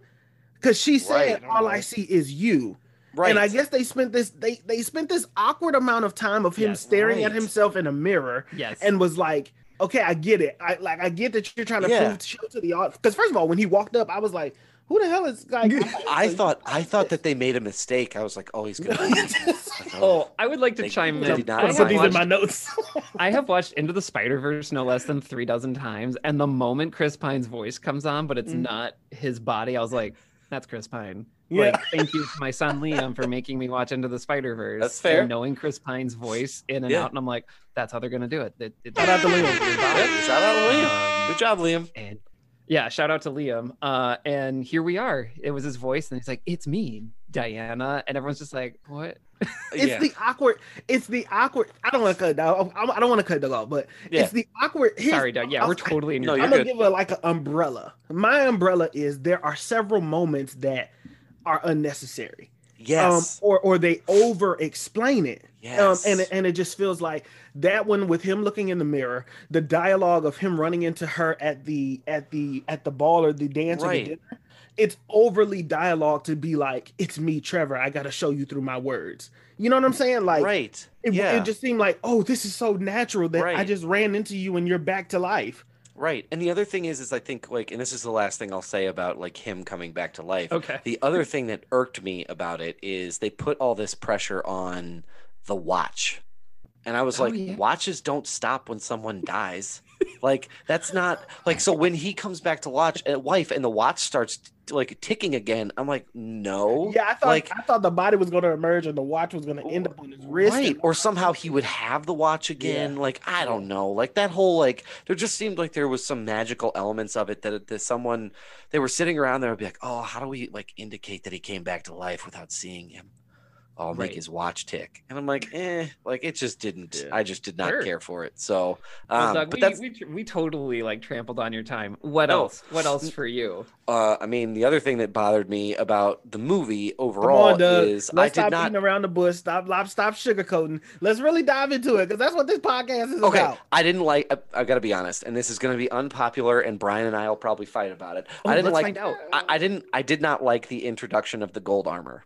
Because she said, Right, I "All I see is you." Right. And I guess they spent this they they spent this awkward amount of time of him Yes. staring at himself in a mirror yes, and was like, "Okay, I get it. I like I get that you're trying to Yeah. prove show to the audience." Because first of all, when he walked up, I was like, "Who the hell is like?" I thought I thought that they made a mistake. I was like, oh, he's gonna. oh, I would like to They- chime they in. not I have put these in watched- my notes. I have watched Into the Spider Verse no less than three dozen times, and the moment Chris Pine's voice comes on, but it's Mhm. not his body, I was like, "That's Chris Pine." Yeah. Like, thank you to my son Liam for making me watch Into the Spider Verse. That's fair. knowing Chris Pine's voice in and Yeah. out, and I'm like, "That's how they're gonna do it." It- it- Shout out to Liam. Yeah, shout out to Liam. Um, Good job, Liam. and Yeah, shout out to Liam. Uh, and here we are. It was his voice, and he's like, "It's me, Diana," and everyone's just like, "What?" It's yeah. the awkward. It's the awkward. I don't want to cut Doug. I I don't want to cut Doug off, but Yeah. it's the awkward. here's- Sorry, Doug. Yeah, we're totally in your. you're I'm I'm gonna give it like an umbrella. My umbrella is there are several moments that are unnecessary. yes. Um, or or they over explain it. Yes. Um, and it- and it just feels like that one with him looking in the mirror, the dialogue of him running into her at the at the at the ball or the dance or the dinner. It's overly dialogue to be like, it's me, Trevor. I got to show you through my words. You know what I'm saying? Like, right. it, yeah. it just seemed like, oh, this is so natural that I just ran into you and you're back to life. Right. And the other thing is is I think like and this is the last thing I'll say about like him coming back to life. Okay. The other thing that irked me about it is they put all this pressure on the watch. And I was Oh, like, yeah. watches don't stop when someone dies. like that's not like so when he comes back to watch uh, wife and the watch starts like ticking again, I'm like, no. Yeah, I thought like I thought the body was going to emerge and the watch was going to end up on his wrist. Right. Or somehow he would have the watch again. Like, I don't know. Like that whole like there just seemed like there was some magical elements of it that, that someone they were sitting around there would be like, Oh, how do we like indicate that he came back to life without seeing him? I'll make his watch tick. And I'm like, eh, like it just didn't Yeah. I just did not Sure. care for it. So Well, um Doug, but we, that's we, we totally like trampled on your time. What No. else? What else for you? uh I mean the other thing that bothered me about the movie overall on, is Let's I did stop not beating around the bush. Stop, stop, stop sugarcoating. Let's really dive into it because that's what this podcast is Okay, about. I didn't like. I, I got to be honest, and this is going to be unpopular, and Brian and I will probably fight about it. Oh, I didn't let's like. find out. I, I didn't. I did not like the introduction of the gold armor.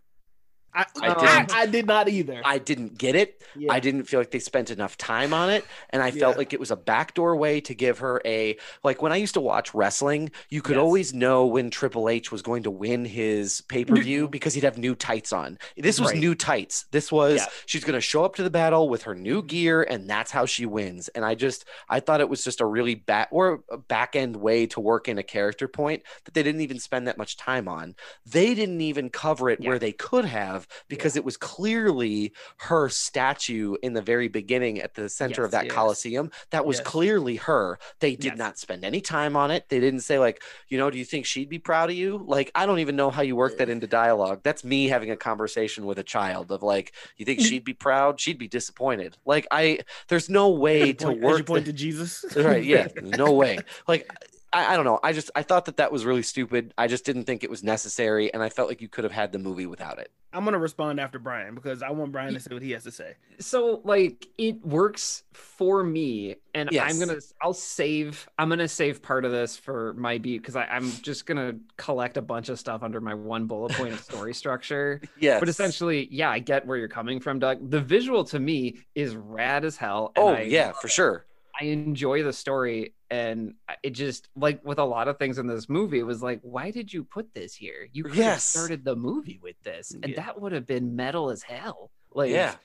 I, I I, didn't- I, did not either. I didn't get it. Yeah. I didn't feel like they spent enough time on it, and I felt Yeah. like it was a backdoor way to give her a like. When I used to watch wrestling, you could Yes. always know when Triple H was going to win his pay per view because he'd have new tights on. This was Right. new tights. This was Yeah. she's going to show up to the battle with her new gear, and that's how she wins. And I just I thought it was just a really back or a back end way to work in a character point that they didn't even spend that much time on. They didn't even cover it where they could have because it was clearly her statue in the very beginning at the center of that yes. coliseum. That was Yes. clearly her. They did Yes. not spend any time on it. They didn't say like, you know, do you think she'd be proud of you? Like, I don't even know how you work that into dialogue. That's me having a conversation with a child of like, you think mm. she'd be proud? She'd be disappointed. Like, I there's no way to Point- work. you point the- to Jesus. right? Yeah, no way. Like. I, I don't know. I just I thought that that was really stupid. I just didn't think it was necessary, and I felt like you could have had the movie without it. I'm gonna respond after Brian because I want Brian to say what he has to say. so like it works for me and Yes. i'm gonna i'll save i'm gonna save part of this for my beat because i'm just gonna collect a bunch of stuff under my one bullet point of story structure Yeah. but essentially yeah i get where you're coming from doug the visual to me is rad as hell and Oh I, yeah, for sure. I enjoy the story and it just like with a lot of things in this movie it was like why did you put this here you could have Yes. started the movie with this and Yeah. that would have been metal as hell like Yeah.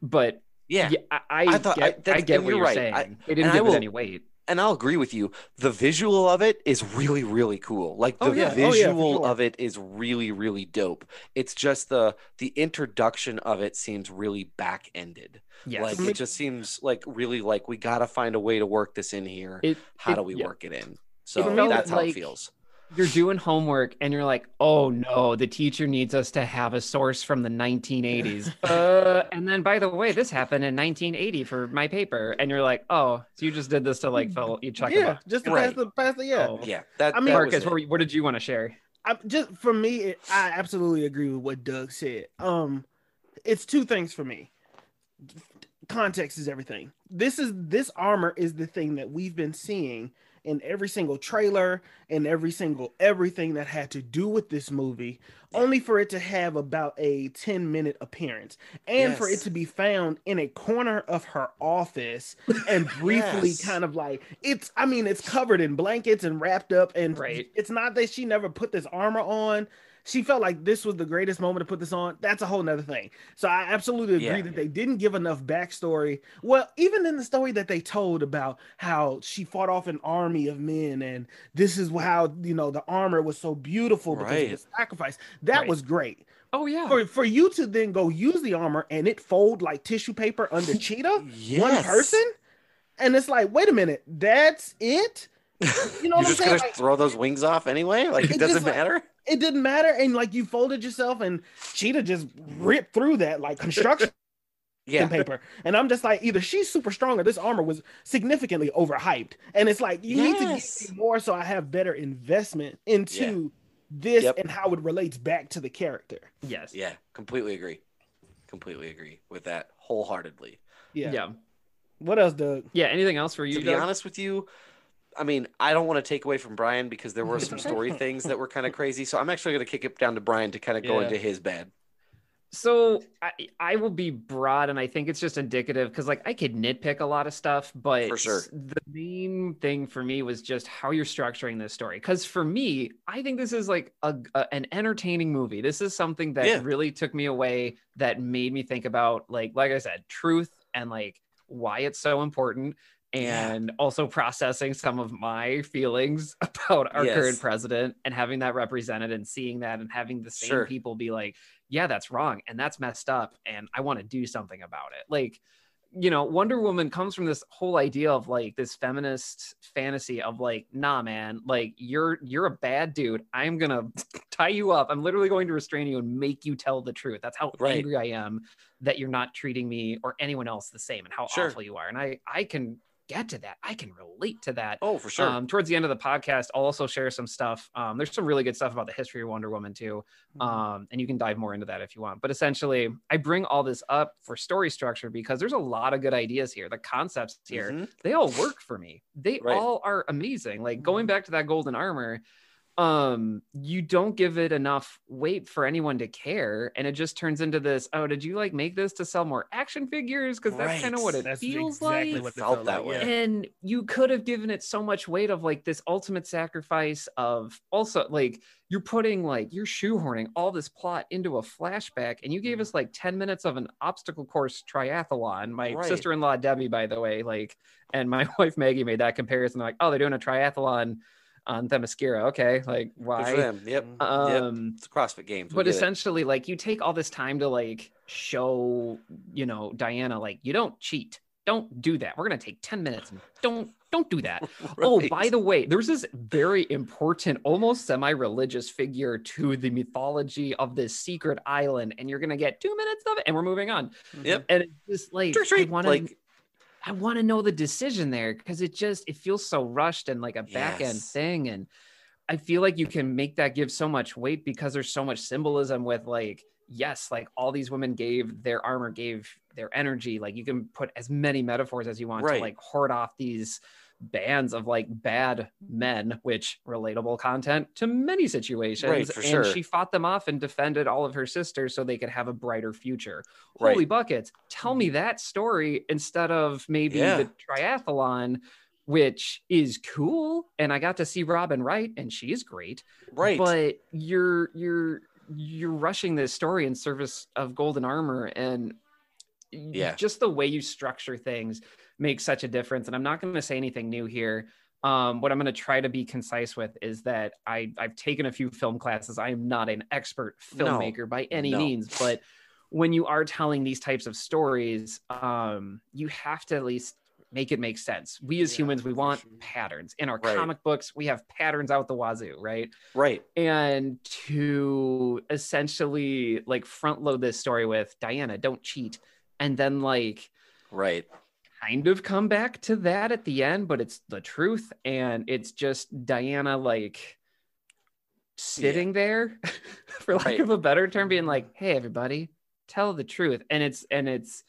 but Yeah. yeah, I, I, I thought- I- get, I, that's- get what you're right. saying. I- they didn't I give will- it any weight. And I'll agree with you. The visual of it is really, really cool. Like the Oh, yeah. Oh, yeah, visual sure. of it is really, really dope. It's just the the introduction of it seems really back ended. Yes. Like mm-hmm. it just seems like really like we gotta find a way to work this in here. It, How it- do we yeah. work it in? So felt that's how it feels. You're doing homework and you're like, oh no, the teacher needs us to have a source from the 1980s. uh, and then by the way, this happened in 1980 for my paper. And you're like, oh, so you just did this to like fill you check yeah, just to Right. pass the pass the yeah. Oh. Yeah. That, I mean- that Marcus, what, what did you want to share? I just for me, it, I absolutely agree with what Doug said. Um, it's two things for me. Context is everything. This is this armor is the thing that we've been seeing in every single trailer and every single everything that had to do with this movie, only for it to have about a 10 minute appearance and for it to be found in a corner of her office and briefly Yes. kind of like it's I mean it's covered in blankets and wrapped up and Right. it's not that she never put this armor on. She felt like this was the greatest moment to put this on. That's a whole nother thing. So I absolutely agree Yeah. that they didn't give enough backstory. Well, even in the story that they told about how she fought off an army of men and this is how you know the armor was so beautiful because Right. of the sacrifice. That Right. was great. Oh, yeah. For for you to then go use the armor and it fold like tissue paper under Cheetah, one person, and it's like, wait a minute, that's it. You know what You're I'm just saying? gonna Like, throw those wings off anyway? Like it It doesn't just, like- matter? It didn't matter, and like you folded yourself, and Cheetah just ripped through that like construction Yeah. paper. And I'm just like, either she's super strong or this armor was significantly overhyped. And it's like you need to Yes. give me more so I have better investment into this Yep. and how it relates back to the character. Yes. Yeah, completely agree. Completely agree with that wholeheartedly. Yeah. Yeah. What else, Doug? Yeah. Anything else for you? to be Doug? honest with you, I mean, I don't want to take away from Brian because there were some story things that were kind of crazy. So I'm actually going to kick it down to Brian to kind of go Yeah. into his bad. So I, I will be broad, and I think it's just indicative because like I could nitpick a lot of stuff, but For sure. the main thing for me was just how you're structuring this story. Because for me, I think this is like a, a- an entertaining movie. This is something that Yeah. really took me away, that made me think about like like I said, truth and like why it's so important. Yeah. And also processing some of my feelings about our Yes. current president and having that represented and seeing that and having the same Sure. people be like, yeah, that's wrong and that's messed up and I want to do something about it. Like, you know, Wonder Woman comes from this whole idea of like this feminist fantasy of like, nah, man, like you're you're a bad dude. I'm gonna tie you up. I'm literally going to restrain you and make you tell the truth. That's how Right. angry I am that you're not treating me or anyone else the same and how Sure. awful you are. And I I can get to that. I can relate to that. Oh, for sure. Um, towards the end of the podcast, I'll also share some stuff. Um, there's some really good stuff about the history of Wonder Woman too, Mm-hmm. um, and you can dive more into that if you want. But essentially, I bring all this up for story structure because there's a lot of good ideas here. The concepts here, Mhm. they all work for me. They Right. all are amazing. Like going back to that golden armor, um you don't give it enough weight for anyone to care. And it just turns into this oh did you like make this to sell more action figures? Because that's kind of what it That's feels exactly like. what it Felt felt, that way. And you could have given it so much weight of like this ultimate sacrifice of also like you're putting like you're shoehorning all this plot into a flashback and you gave us like 10 minutes of an obstacle course triathlon. My Right. sister-in-law debbie by the way like and my wife maggie made that comparison. Like oh they're doing a triathlon on themyscira okay like Good why them. Yep. um It's CrossFit Games. We but get it. essentially like you take all this time to like show you know diana like you don't cheat don't do that we're gonna take 10 minutes don't don't do that oh by the way there's this very important almost semi-religious figure to the mythology of this secret island and you're gonna get two minutes of it and we're moving on Yep. and it's just like Trick, i to Like, I want to know the decision there because it just it feels so rushed and like a back end Yes. thing and I feel like you can make that give so much weight because there's so much symbolism with like yes like all these women gave their armor gave their energy like you can put as many metaphors as you want Right. to like hoard off these bands of like bad mm-hmm. men which relatable content to many situations Right, for and sure. she fought them off and defended all of her sisters so they could have a brighter future Right. holy buckets tell me mm-hmm. that story instead of maybe Yeah. the triathlon which is cool and i got to see robin wright and she is great right. but you're you're you're rushing this story in service of golden armor and y- Yeah. just the way you structure things makes such a difference and i'm not going to say anything new here um, what i'm going to try to be concise with is that I, i've taken a few film classes i am not an expert No. filmmaker by any No. means but when you are telling these types of stories um, you have to at least make it make sense we as Yeah, humans we want sure. patterns in our Right. comic books we have patterns out the wazoo right right. and to essentially like front load this story with Diana, don't cheat, and then like Right. kind of come back to that at the end, but it's the truth, and it's just Diana like sitting there, for lack Right. of a better term, being like, "Hey, everybody, tell the truth," and it's and it's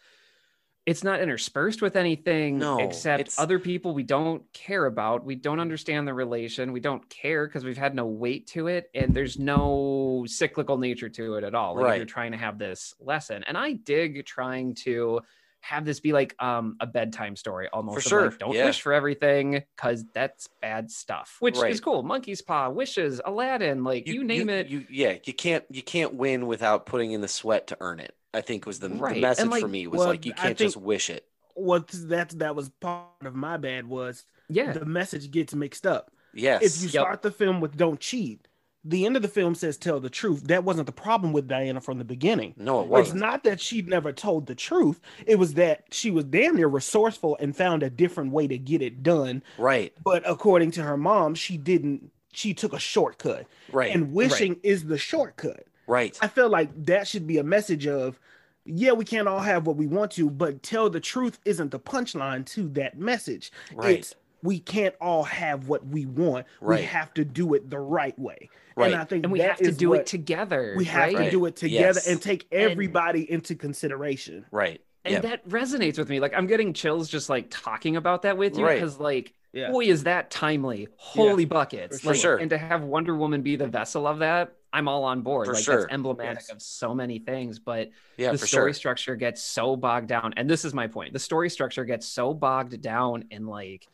it's not interspersed with anything No, except it's- other people we don't care about. We don't understand the relation. We don't care because we've had no weight to it, and there's no cyclical nature to it at all. Like if you're trying to have this lesson, and I dig trying to have this be like um a bedtime story almost. of sure, like, don't yeah. wish for everything because that's bad stuff. Which Right. is cool. Monkey's paw, wishes, Aladdin, like you, name it. You yeah. You can't you can't win without putting in the sweat to earn it. I think was the, the Right, and, message like, for me was well, like you can't think- just wish it. What that that was part of my bad was yeah. the message gets mixed up. Yes. If you Yep. start the film with "Don't cheat," the end of the film says tell the truth. That wasn't the problem with Diana from the beginning. No, it wasn't. It's not that she never told the truth. It was that she was damn near resourceful and found a different way to get it done. Right. But according to her mom, she didn't. She took a shortcut, Right. and wishing is the shortcut. right. I feel like that should be a message of, yeah, we can't all have what we want to, but tell the truth isn't the punchline to that message. Right. It's we can't all have what we want. Right. We have to do it the right way. Right. And I think and we have to do it together. We have right? to do it together Yes. and take And- everybody into consideration. Right. and Yeah. that resonates with me like i'm getting chills just like talking about that with you Right. because like Yeah. boy is that timely holy buckets For like, sure. and to have wonder woman be the vessel of that i'm all on board For like sure. that's emblematic Yes. of so many things but Yeah, the story sure. structure gets so bogged down and this is my point the story structure gets so bogged down in like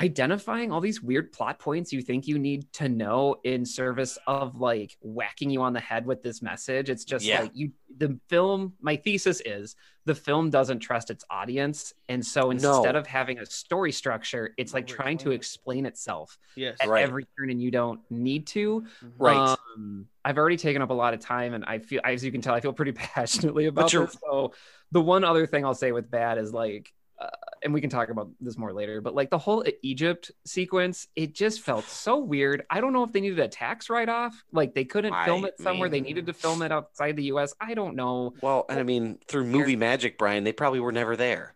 identifying all these weird plot points you think you need to know in service of like whacking you on the head with this message it's just Yeah. like you the film my thesis is the film doesn't trust its audience and so instead No. of having a story structure it's like trying to explain itself Yes. at Right. every turn and you don't need to Right. um, I've already taken up a lot of time, and I feel, as you can tell, I feel pretty passionately about you're- So, the one other thing I'll say with bad is like, and we can talk about this more later, but like the whole Egypt sequence, it just felt so weird. I don't know if they needed a tax write off, like they couldn't film it somewhere. They needed to film it outside the U.S. I don't know. Well, and I mean, through movie magic, Brian, they probably were never there.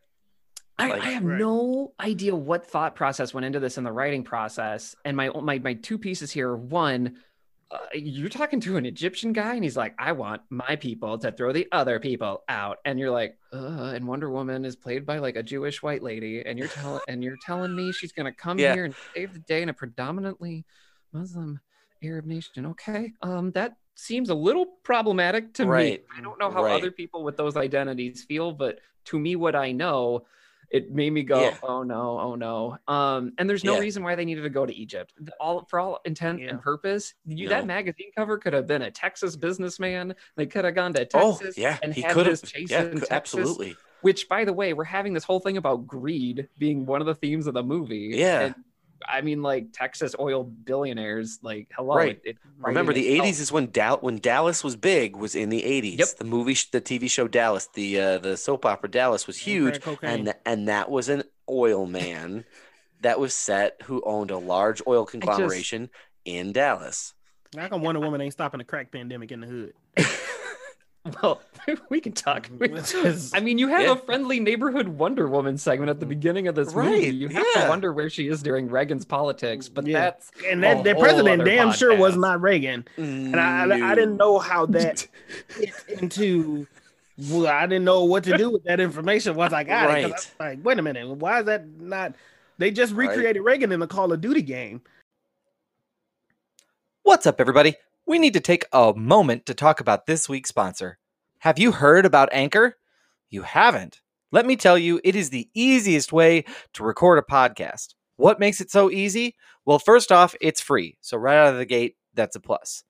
I, Like- I have Right. no idea what thought process went into this in the writing process. And my my my two pieces here. One, uh, you're talking to an Egyptian guy, and he's like, "I want my people to throw the other people out," and you're like, uh, "And Wonder Woman is played by like a Jewish white lady, and you're telling and you're telling me she's gonna come Yeah. here and save the day in a predominantly Muslim Arab nation? Okay, um, that." Seems a little problematic to Right. me. I don't know how Right. other people with those identities feel, but to me, what I know, it made me go, Yeah. "Oh no, oh no!" Um, and there's no Yeah. reason why they needed to go to Egypt. All for all intent Yeah. and purpose, you, No. that magazine cover could have been a Texas businessman. They could have gone to texas Oh, Texas yeah, and he had could this have. chase Yeah, in cou- Texas. absolutely. Which, by the way, we're having this whole thing about greed being one of the themes of the movie. Yeah. And, I mean, like Texas oil billionaires, like hello. Right. It, it- Remember, the itself. '80s is when Dal- when Dallas was big. Was in the '80s. Yep. The movie, sh- the TV show Dallas, the uh, the soap opera Dallas was huge, and th- and that was an oil man that was set who owned a large oil conglomeration in Dallas. How come Wonder Woman ain't stopping the crack pandemic in the hood? Well, we can talk. Because- I mean, you have Yeah. a friendly neighborhood Wonder Woman segment at the beginning of this Right, movie. You have yeah. to wonder where she is during Reagan's politics, but Yeah. that's and a that, that whole president other damn sure was not Reagan. And I, I, I didn't know how mm. that fits into. Well, I didn't know what to do with that information once I got it. I was like, wait a minute, why is that not? They just Right. recreated Reagan in the Call of Duty game. What's up, everybody? We need to take a moment to talk about this week's sponsor. Have you heard about Anchor? You haven't. Let me tell you, it is the easiest way to record a podcast. What makes it so easy? Well, first off, it's free. So, right out of the gate, that's a plus.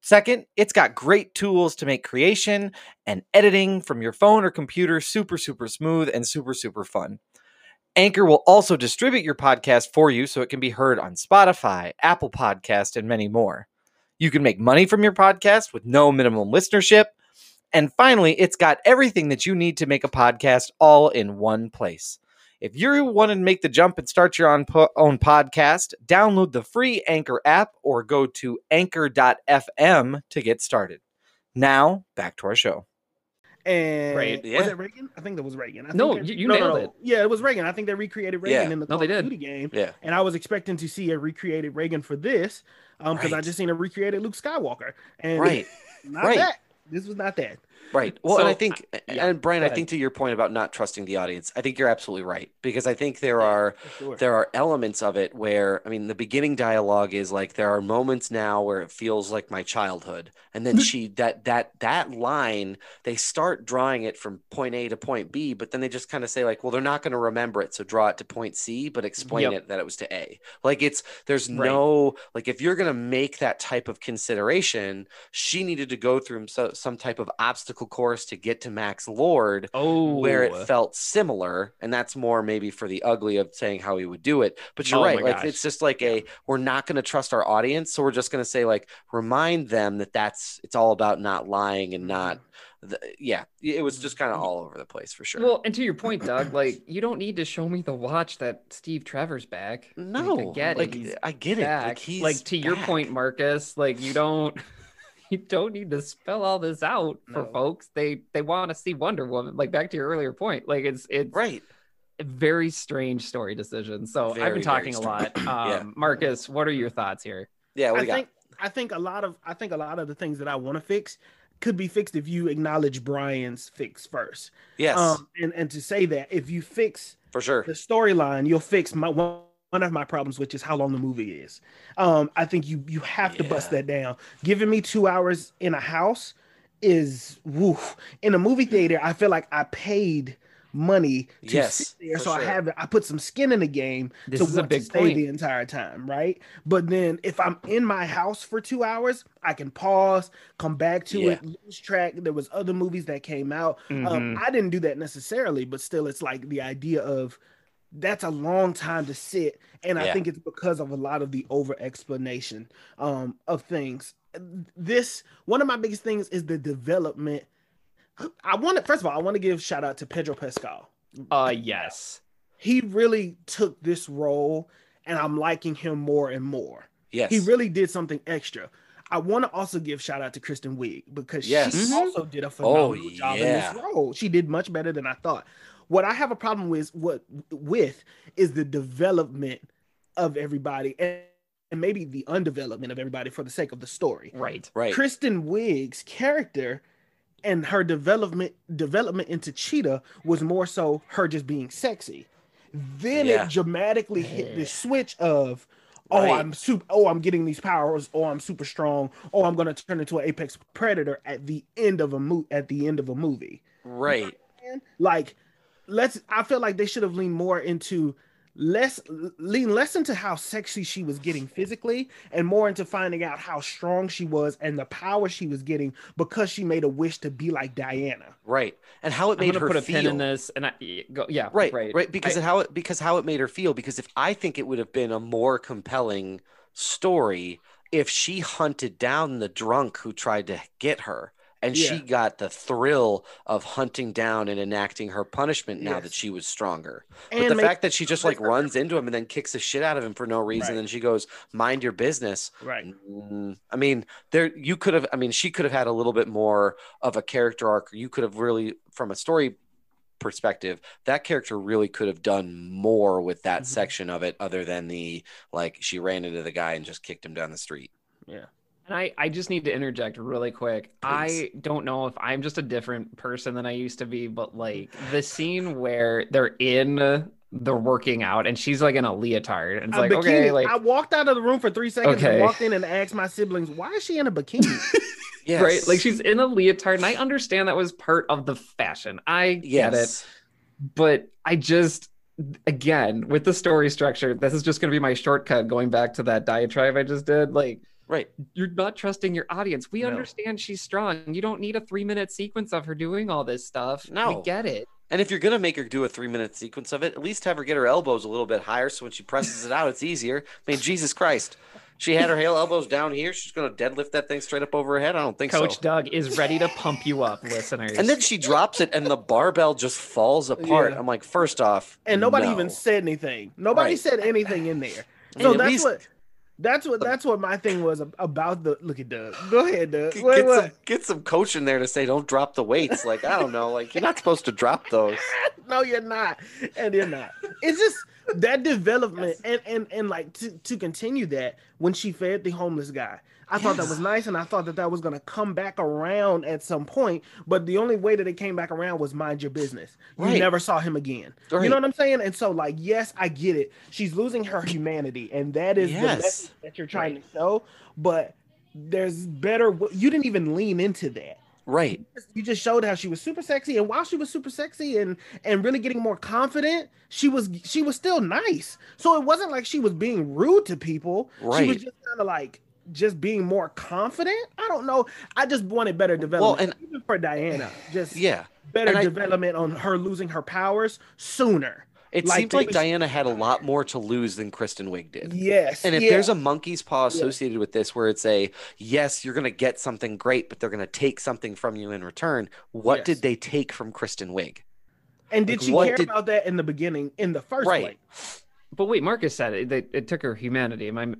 Second, it's got great tools to make creation and editing from your phone or computer super, super smooth and super, super fun. Anchor will also distribute your podcast for you so it can be heard on Spotify, Apple Podcast, and many more. You can make money from your podcast with no minimum listenership. And finally, it's got everything that you need to make a podcast all in one place. If you want to make the jump and start your own, po- own podcast, download the free Anchor app or go to anchor.fm to get started. Now, back to our show. And Right, was yeah. it Reagan? I think that was Reagan. I think No, they- you- you nailed it. Yeah, it was Reagan. I think they recreated Reagan Yeah. in the No, Call they of did. Duty game. Yeah. And I was expecting to see a recreated Reagan for this, um, because I Right. just seen a recreated Luke Skywalker, and Right. not Right. that. This was not that. Right. Well, and I So, think, yeah, and Brian, I think to your point about not trusting the audience, I think you're absolutely right because I think there are sure. there are elements of it where I mean the beginning dialogue is like there are moments now where it feels like my childhood and then she that that that line they start drawing it from point A to point B but then they just kind of say like well they're not going to remember it so draw it to point C but explain Yep. it that it was to A like it's there's Right. no like if you're going to make that type of consideration she needed to go through so, some type of obstacle obstacle course to get to Max Lord Oh, where it oh. felt similar and that's more maybe for the ugly of saying how he would do it but you're Oh right like gosh. it's just like a we're not going to trust our audience so we're just going to say like remind them that that's it's all about not lying and not mm-hmm. the, yeah it was just kind of mm-hmm. all over the place for sure Well, and to your point, Doug, like you don't need to show me the watch that Steve Trevor's back. No I get like it. He's i get it back. like he's like to your point, Marcus. Like you don't, you don't need to spell all this out for No. folks. They they want to see Wonder Woman. Like back to your earlier point. Like it's it's right a very strange story decision. So I've been talking a lot. Um, Yeah. Marcus, what are your thoughts here? yeah what I you got think I think a lot of I think a lot of the things that I want to fix could be fixed if you acknowledge Brian's fix first. yes Um, and and to say that if you fix for sure the storyline, you'll fix my one. One of my problems, which is how long the movie is. Um, I think you you have to bust that down. Giving me two hours in a house is woof. In a movie theater, I feel like I paid money to Yes, sit there, so I have I put some skin in the game This to is a big stay point. the entire time, right? But then if I'm in my house for two hours, I can pause, come back to it, lose track. There was other movies that came out. Um, Mhm. I didn't do that necessarily, but still, it's like the idea of that's a long time to sit, and I think it's because of a lot of the over explanation um, of things. This one of my biggest things is the development. I want to first of all, I want to give shout out to Pedro Pascal Uh yes. he really took this role and I'm liking him more and more. yes He really did something extra. I want to also give shout out to Kristen Wiig because Yes. she also did a phenomenal job in this role. She did much better than I thought. What I have a problem with what with is the development of everybody and, and maybe the undevelopment of everybody for the sake of the story. Right. right Kristen Wiig's character and her development development into Cheetah was more so her just being sexy. Then Yeah. it dramatically hit the switch of oh Right. I'm super oh I'm getting these powers oh I'm super strong oh I'm gonna turn into an apex predator at the end of a mo- at the end of a movie. right Like let's I feel like they should have leaned more into less lean less into how sexy she was getting physically and more into finding out how strong she was and the power she was getting because she made a wish to be like Diana. right and how it made her put a feel pin in this, and I go. Yeah. right Right. right because I- of how it because how it made her feel because if i think it would have been a more compelling story if she hunted down the drunk who tried to get her and she got the thrill of hunting down and enacting her punishment now that she was stronger but the make- fact that she just like runs into him and then kicks the shit out of him for no reason Right. and she goes mind your business right. Mm, I mean, there you could have. I mean, she could have had a little bit more of a character arc. You could have really, from a story perspective, that character really could have done more with that Mhm. section of it, other than the like she ran into the guy and just kicked him down the street. And I, I just need to interject really quick. Please. I don't know if I'm just a different person than I used to be, but like the scene where they're in the working out and she's like in a leotard and it's A like, bikini. okay, like I walked out of the room for three seconds Okay. and walked in and asked my siblings, why is she in a bikini? Yes. right, like she's in a leotard, and I understand that was part of the fashion. I get it, but I just again with the story structure, this is just gonna be my shortcut going back to that diatribe I just did. Like Right. you're not trusting your audience. We No. understand she's strong. You don't need a three minute sequence of her doing all this stuff. No. we get it. And if you're gonna make her do a three minute sequence of it, at least have her get her elbows a little bit higher, so when she presses it out, it's easier. I mean, Jesus Christ, she had her heel elbows down here. She's gonna deadlift that thing straight up over her head. I don't think Coach so. Coach Doug is ready to pump you up, listeners. And then she drops it, and the barbell just falls apart. Yeah. I'm like, first off, and nobody no. even said anything. Nobody Right. said anything in there. So at that's least- what that's what that's what my thing was about the look at Doug. Go ahead, Doug. Get, Wait, get what? some get some coach in there to say don't drop the weights. Like I don't know, like you're not supposed to drop those. no, you're not, and you're not. It's just that development, and and and like to to continue that when she fed the homeless guy. I thought that was nice, and I thought that that was gonna come back around at some point. But the only way that it came back around was mind your business. You never saw him again. Right. You know what I'm saying? And so, like, yes, I get it. She's losing her humanity, and that is the message that you're trying to show. But there's better. You didn't even lean into that Right. you just showed how she was super sexy and while she was super sexy and and really getting more confident she was she was still nice so it wasn't like she was being rude to people Right. she was just kind of like just being more confident. I don't know. I just wanted better development and- even for Diana. Just Yeah. better and I- development on her losing her powers sooner. It Like, seemed like was- Diana had a lot more to lose than Kristen Wiig did. Yes. And if yeah. there's a monkey's paw associated with this, where it's a yes, you're going to get something great, but they're going to take something from you in return, what Yes. did they take from Kristen Wiig? and did like, she care did- about that in the beginning in the first Right. place? But wait, Marcus said it, it, it took her humanity. Am I?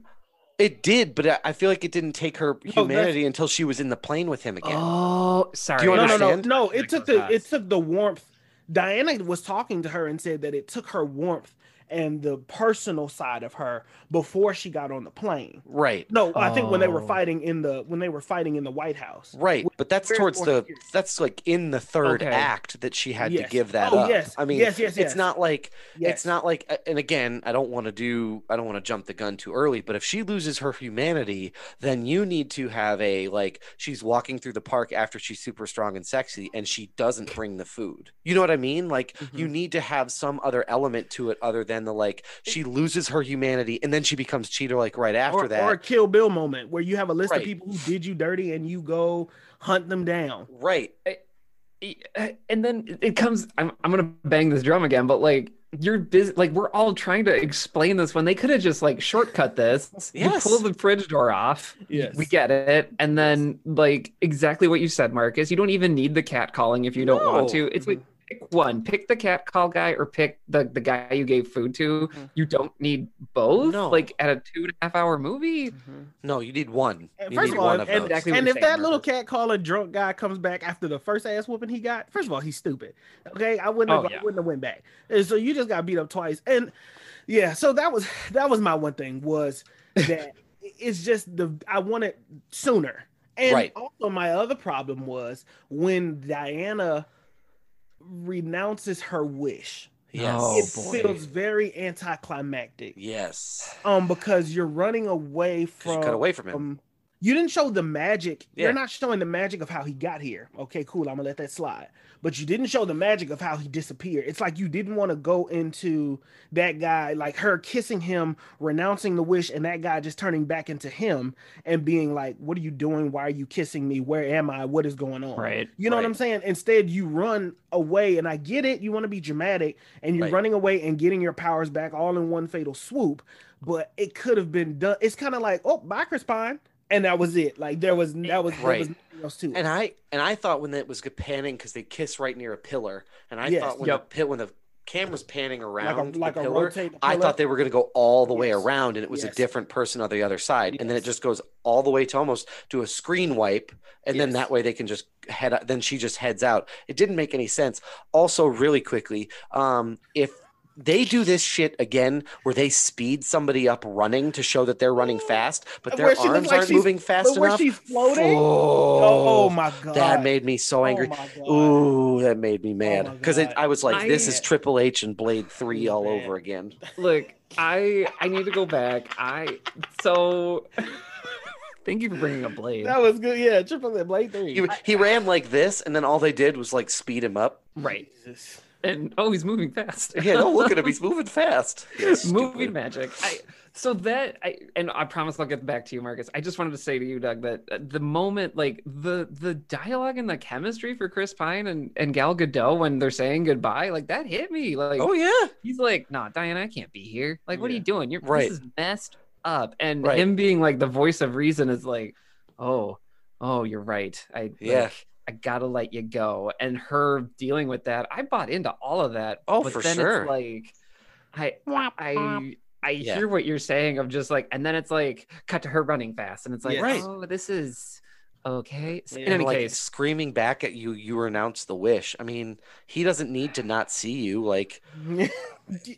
It did, but I- I feel like it didn't take her oh, that's- humanity until she was in the plane with him again. Oh, sorry. you No, no, no, no. It took those the it took the warmth. Diana was talking to her and said that it took her warmth and the personal side of her before she got on the plane. Right. No, I think when they were Oh. fighting in the when they were fighting in the White House. Right, but that's towards the important. that's like in the third Okay. act that she had to give that Oh, up. yes. I mean, Yes, yes, yes. it's not like Yes. it's not like and again, I don't want to do I don't want to jump the gun too early, but if she loses her humanity, then you need to have a like she's walking through the park after she's super strong and sexy and she doesn't bring the food. You know what I mean? Like you Mm-hmm. need to have some other element to it other than the like she loses her humanity and then she becomes Cheetah like right after or, that. or a Kill Bill moment where you have a list Right. of people who did you dirty and you go hunt them down. Right. And then it comes. I'm I'm gonna bang this drum again, but like you're busy. Like we're all trying to explain this when they could have just like shortcut this. Yes. You pull the fridge door off. Yes. We get it. And then like exactly what you said, Marcus. You don't even need the cat calling if you don't want to. It's like pick one. Pick the cat call guy or pick the the guy you gave food to. Mm-hmm. You don't need both. No. Like at a two and a half hour movie. Mm-hmm. No, you need one. You first need of all, one of and. Exactly and if that little Marcus. cat caller drunk guy comes back after the first ass whooping he got, first of all, he's stupid. Okay, I wouldn't oh, have, Oh, I wouldn't have went back. And so you just got beat up twice. And yeah, so that was that was my one thing was that it's just the I wanted sooner. And Right. also my other problem was when Diana renounces her wish. Yes. Oh, it boy. feels very anticlimactic. Yes. Um, because you're running away from you cut away from him. um, you didn't show the magic. Yeah. You're not showing the magic of how he got here. Okay, cool. I'm gonna let that slide. But you didn't show the magic of how he disappeared. It's like you didn't want to go into that guy, like her kissing him, renouncing the wish, and that guy just turning back into him and being like, "What are you doing? Why are you kissing me? Where am I? What is going on?" Right. You know what I'm saying? Instead, you run away, and I get it. You want to be dramatic, and you're Right. running away and getting your powers back all in one fatal swoop. But it could have been done. It's kind of like, oh, bye, Chris Pine, and that was it. Like there was that was there Right. was nothing else to. And I and I thought when it was panning because they kiss right near a pillar, and I Yes. thought when Yep. the pit when the camera's panning around like the a pillar, I thought they were going to go all the way around, and it was Yes. a different person on the other side, and then it just goes all the way to almost to a screen wipe, and then that way they can just head. Then she just heads out. It didn't make any sense. Also, really quickly, um, if they do this shit again where they speed somebody up running to show that they're running fast, but their Where she looks arms like aren't moving fast but where enough. she's floating. Oh, Oh, oh my god, that made me so oh, angry. Oh. Ooh, that made me oh, mad because God. I was like, this is Triple H and Blade Three all Man. over again. Look, I I need to go back. I so thank you for bringing up Blade. That was good. Yeah, triple A Blade three. He, he ran like this, and then all they did was like speed him up. Right. Jesus. And oh, he's moving fast. Yeah, don't look at him; he's moving fast. Yeah, movie stupid. magic. I so that I and I promise I'll get back to you, Marcus. I just wanted to say to you, Doug, that uh, the moment like the the dialogue and the chemistry for Chris Pine and and Gal Gadot when they're saying goodbye, like that hit me. Like Oh yeah, he's like, "Nah, Diana, I can't be here. Like, what are you doing? You're Right. this is messed up." And Right. him being like the voice of reason is like, "Oh, oh, you're right. I Yeah. like, I gotta let you go." And her dealing with that, I bought into all of that. Oh, but for then sure. It's like, I, I. I Yeah. hear what you're saying of just like, and then it's like cut to her running fast, and it's like, Yes. Right. oh, this is okay. So Yeah. In any like case, screaming back at you, you renounce the wish. I mean, he doesn't need to not see you. Like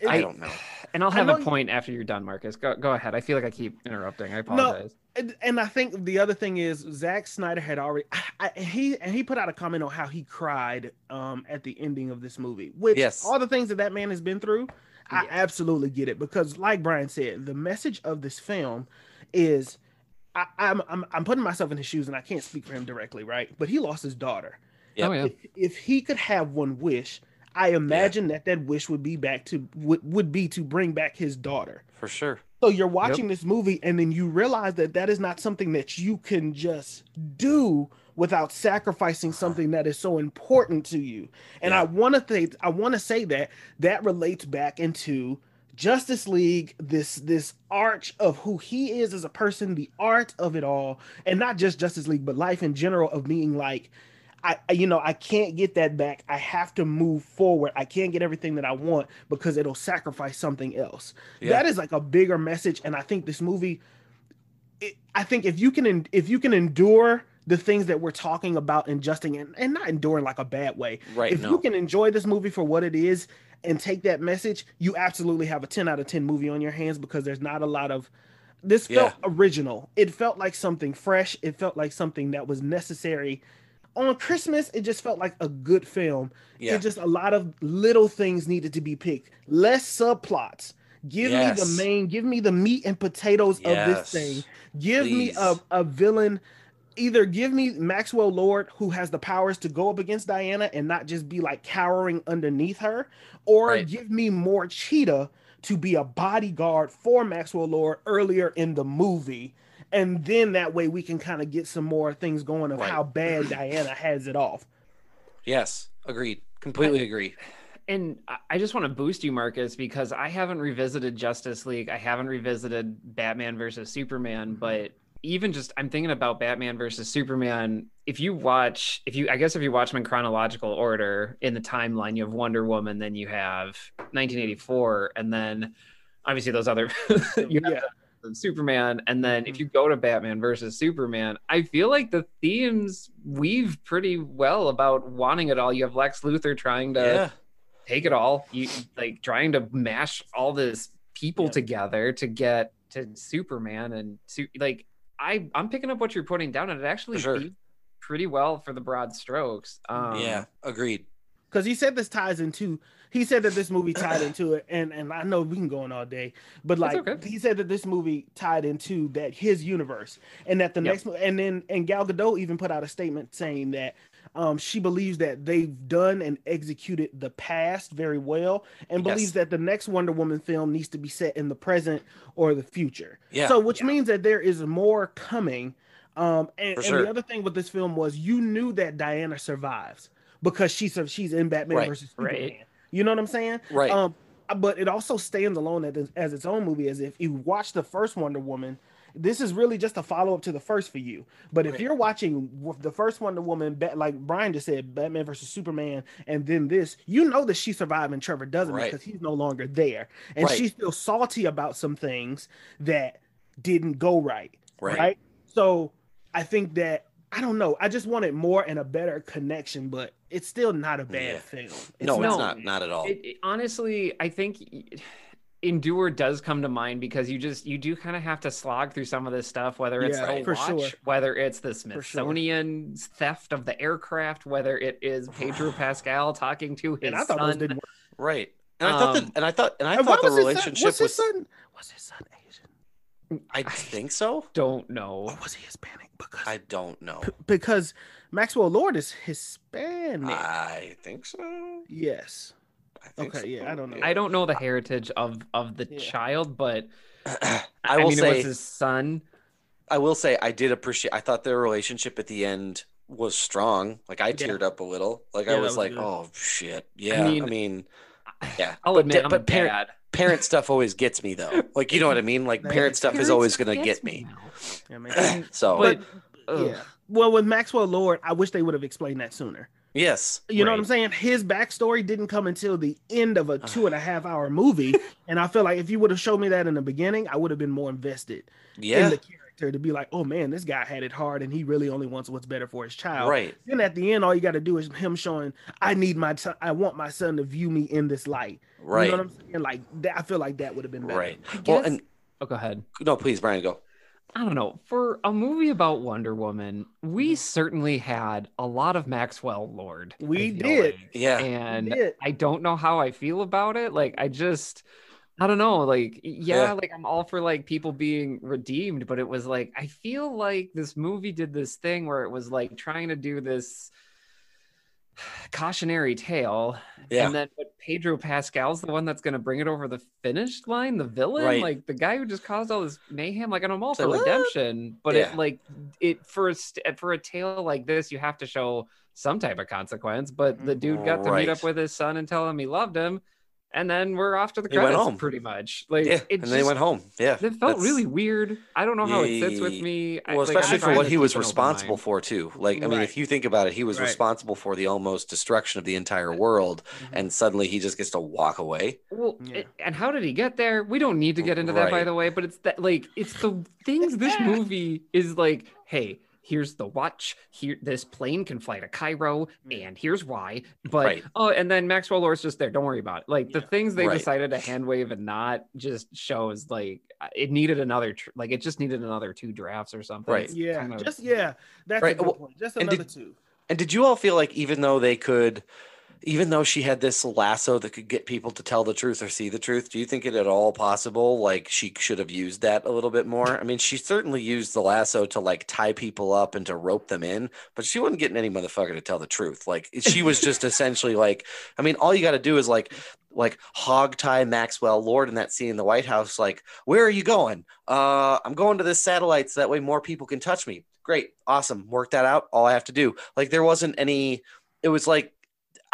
I don't know. and I'll I have a point after you're done, Marcus. Go go ahead. I feel like I keep interrupting. I apologize. and, and I think the other thing is Zack Snyder had already I, I- he and he put out a comment on how he cried um at the ending of this movie. Which Yes. all the things that that man has been through, I absolutely get it because like Brian said, the message of this film is I, I'm, I'm I'm putting myself in his shoes and I can't speak for him directly, right? But he lost his daughter. Yep. Oh yeah. If, if he could have one wish, I imagine that that wish would be back to would, would be to bring back his daughter. For sure. So you're watching this movie, and then you realize that that is not something that you can just do without sacrificing something that is so important to you. And Yeah. I want to think, I want to say that that relates back into Justice League, this this arch of who he is as a person, the art of it all, and not just Justice League, but life in general of being like. I, you know, I can't get that back. I have to move forward. I can't get everything that I want because it'll sacrifice something else. Yeah. That is like a bigger message, and I think this movie. It, I think if you can, if you can endure the things that we're talking about ingesting and, and not enduring like a bad way. Right, If no. you can enjoy this movie for what it is and take that message, you absolutely have a 10 out of 10 movie on your hands because there's not a lot of this felt original. It felt like something fresh. It felt like something that was necessary. On Christmas, it just felt like a good film. Yeah. It just a lot of little things needed to be picked. Less subplots. Give me the main, give me the meat and potatoes of this thing. Give me a, a villain. Either give me Maxwell Lord, who has the powers to go up against Diana and not just be like cowering underneath her, or Right. give me more Cheetah to be a bodyguard for Maxwell Lord earlier in the movie. And then that way we can kind of get some more things going of Right. how bad Diana has it off. Yes, agreed. Completely agree. And I- I just want to boost you, Marcus, because I haven't revisited Justice League. I haven't revisited Batman versus Superman, but even just I'm thinking about Batman versus Superman. If you watch, if you, I guess if you watch them in chronological order in the timeline, you have Wonder Woman, then you have 1984, and then obviously those other, you have Yeah. Superman, and then if mm-hmm. you go to Batman versus Superman, I feel like the themes weave pretty well about wanting it all. You have Lex Luthor trying to Yeah. take it all you like trying to mash all this people Yep. together to get to superman and like i i'm picking up what you're putting down and it actually sure. beat pretty well for the broad strokes um yeah. Agreed. because he said this ties into he said that this movie tied into it and and i know we can go on all day but like okay. he said that this movie tied into that his universe and that the Yep. next mo- and then and gal gadot even put out a statement saying that um she believes that they've done and executed the past very well and Yes. believes that the next wonder woman film needs to be set in the present or the future Yeah. so which means that there is more coming um and, For and the other thing with this film was you knew that diana survives because she's she's in batman Right. versus Right. You know what I'm saying? Right. Um, but it also stands alone as, as its own movie. As if you watch the first Wonder Woman, this is really just a follow up to the first for you. But if you're watching w- the first Wonder Woman, like Brian just said, Batman versus Superman, and then this, you know that she survived and Trevor doesn't Right. because he's no longer there, and Right. she's still salty about some things that didn't go right right. right? So I think that I don't know. I just wanted more and a better connection, but it's still not a bad Yeah. film. It's no, not- it's not. Not at all. it, it- honestly i think y- endure does come to mind because you just you do kind of have to slog through some of this stuff whether it's Yeah, the for watch sure. whether it's the sure. smithsonian theft of the aircraft whether it is pedro pascal talking to his And I thought son those didn't work. right. And I thought Um, that. And I thought. And I And thought the was his son- relationship was his was. son was his son Asian I think so. don't know or was he Hispanic? Because I don't know. p- because Maxwell Lord is Hispanic. I think so. yes. I think Okay, so. yeah, I don't know. I don't know the heritage of of the Yeah. child, but I I, will mean, it say. was his son. I will say I did appreciate. I thought their relationship at the end was strong. Like I Yeah. teared up a little. Like Yeah, I was, was like, good. oh shit, yeah. I mean, mean, yeah. I'll But admit, da- I'm but a parent- dad. parent stuff always gets me though. Like you know what I mean. Like parent stuff is always gonna get me. now. Yeah. So But, yeah. Well, with Maxwell Lord, I wish they would have explained that sooner. Yes, You know what I'm saying? His backstory didn't come until the end of a ah. two and a half hour movie. and I feel like if you would have showed me that in the beginning, I would have been more invested yeah, in the character to be like, oh man, this guy had it hard and he really only wants what's better for his child. right, Then at the end, all you got to do is him showing, I need my, son, I want my son to view me in this light. right, You know what I'm saying? Like that, I feel like that would have been better. right. Well, guess- and oh, go ahead. no, please, Brian, go. I don't know. For a movie about Wonder Woman, Mm-hmm. we certainly had a lot of Maxwell Lord. We did. like. Yeah, and did. I don't know how I feel about it. Like I just I don't know. Like yeah, Yeah. like I'm all for like people being redeemed, but it was like I feel like this movie did this thing where it was like trying to do this cautionary tale. Yeah. And then but Pedro Pascal's the one that's going to bring it over the finish line, the villain, Right. like the guy who just caused all this mayhem. Like, and I'm all for redemption, but Yeah. it like it for a st- for a tale like this, you have to show some type of consequence. But the dude got to Right. meet up with his son and tell him he loved him, and then we're off to the He went credits, home. pretty much. Like, yeah, it and then he just- went home. Yeah, It felt That's- really weird. I don't know how it sits with me. I- Well, like, I'm especially for what he was keep an open responsible for too. Like, I mean, Right. if you think about it, he was Right. responsible for the almost destruction of the entire world, Mm-hmm. and suddenly he just gets to walk away. Well, Yeah. it- and how did he get there? We don't need to get into that, by the way. But it's that like it's the things this movie is like. Hey, here's the watch. Here, this plane can fly to Cairo, mm. and here's why. But Right. oh, and then Maxwell Lord's just there. Don't worry about it. Like the things they Right. decided to hand wave and not just shows like it needed another. Tr- like it just needed another two drafts or something. Right. It's Yeah, kind of- just yeah. That's Right, a good well, point. Just and another did- two. And did you all feel like even though they could, even though she had this lasso that could get people to tell the truth or see the truth, do you think it at all possible like she should have used that a little bit more? I mean, she certainly used the lasso to like tie people up and to rope them in, but she wasn't getting any motherfucker to tell the truth. Like she was just essentially like, I mean, all you got to do is like like hog tie Maxwell Lord in that scene in the White House. Like, where are you going? Uh, I'm going to this satellite so that way more people can touch me. Great, awesome, work that out. All I have to do. Like, there wasn't any. It was like,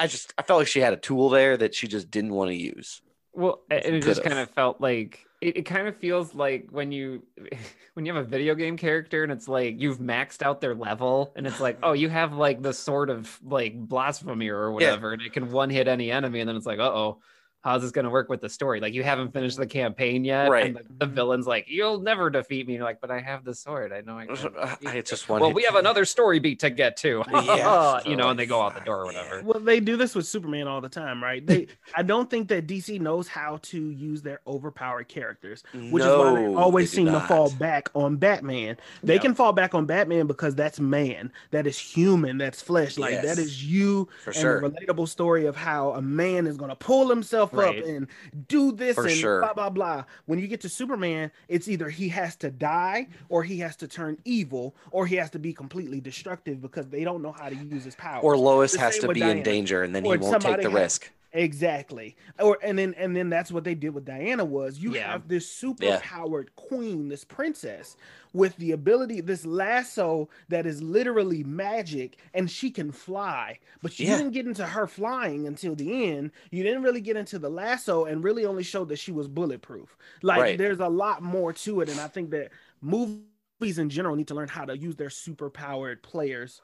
I just I felt like she had a tool there that she just didn't want to use. Well, and it just kind of felt like it, it kind of feels like when you when you have a video game character and it's like you've maxed out their level and it's like, oh, you have like the sort of like blasphemy or whatever, and it can one hit any enemy, and then it's like, uh oh. How's this going to work with the story? Like you haven't finished the mm-hmm. campaign yet, Right. And the, the mm-hmm. villain's like, "You'll never defeat me." You're like, "But I have the sword. I know I can." Uh, defeat I just want. Well, we have another story beat to get to. Yeah. you know, and they go out the door or whatever. Well, they do this with Superman all the time, right? They, I don't think that DC knows how to use their overpowered characters, which is why they always they do seem to fall back on Batman. They Yeah. can fall back on Batman because that's man, that is human, that's flesh. Like Yes. that is you, for and sure. the relatable story of how a man is going to pull himself Right. up and do this For and sure. blah blah blah. When you get to Superman, it's either he has to die or he has to turn evil or he has to be completely destructive because they don't know how to use his power. Or Lois has to be in danger, and then he won't take the has- risk. Exactly. Or and then and then that's what they did with Diana was you Yeah. have this super Yeah. powered queen, this princess with the ability this lasso that is literally magic and she can fly. But you Yeah. didn't get into her flying until the end. You didn't really get into the lasso and really only showed that she was bulletproof. Like Right. there's a lot more to it and I think that movies in general need to learn how to use their super powered players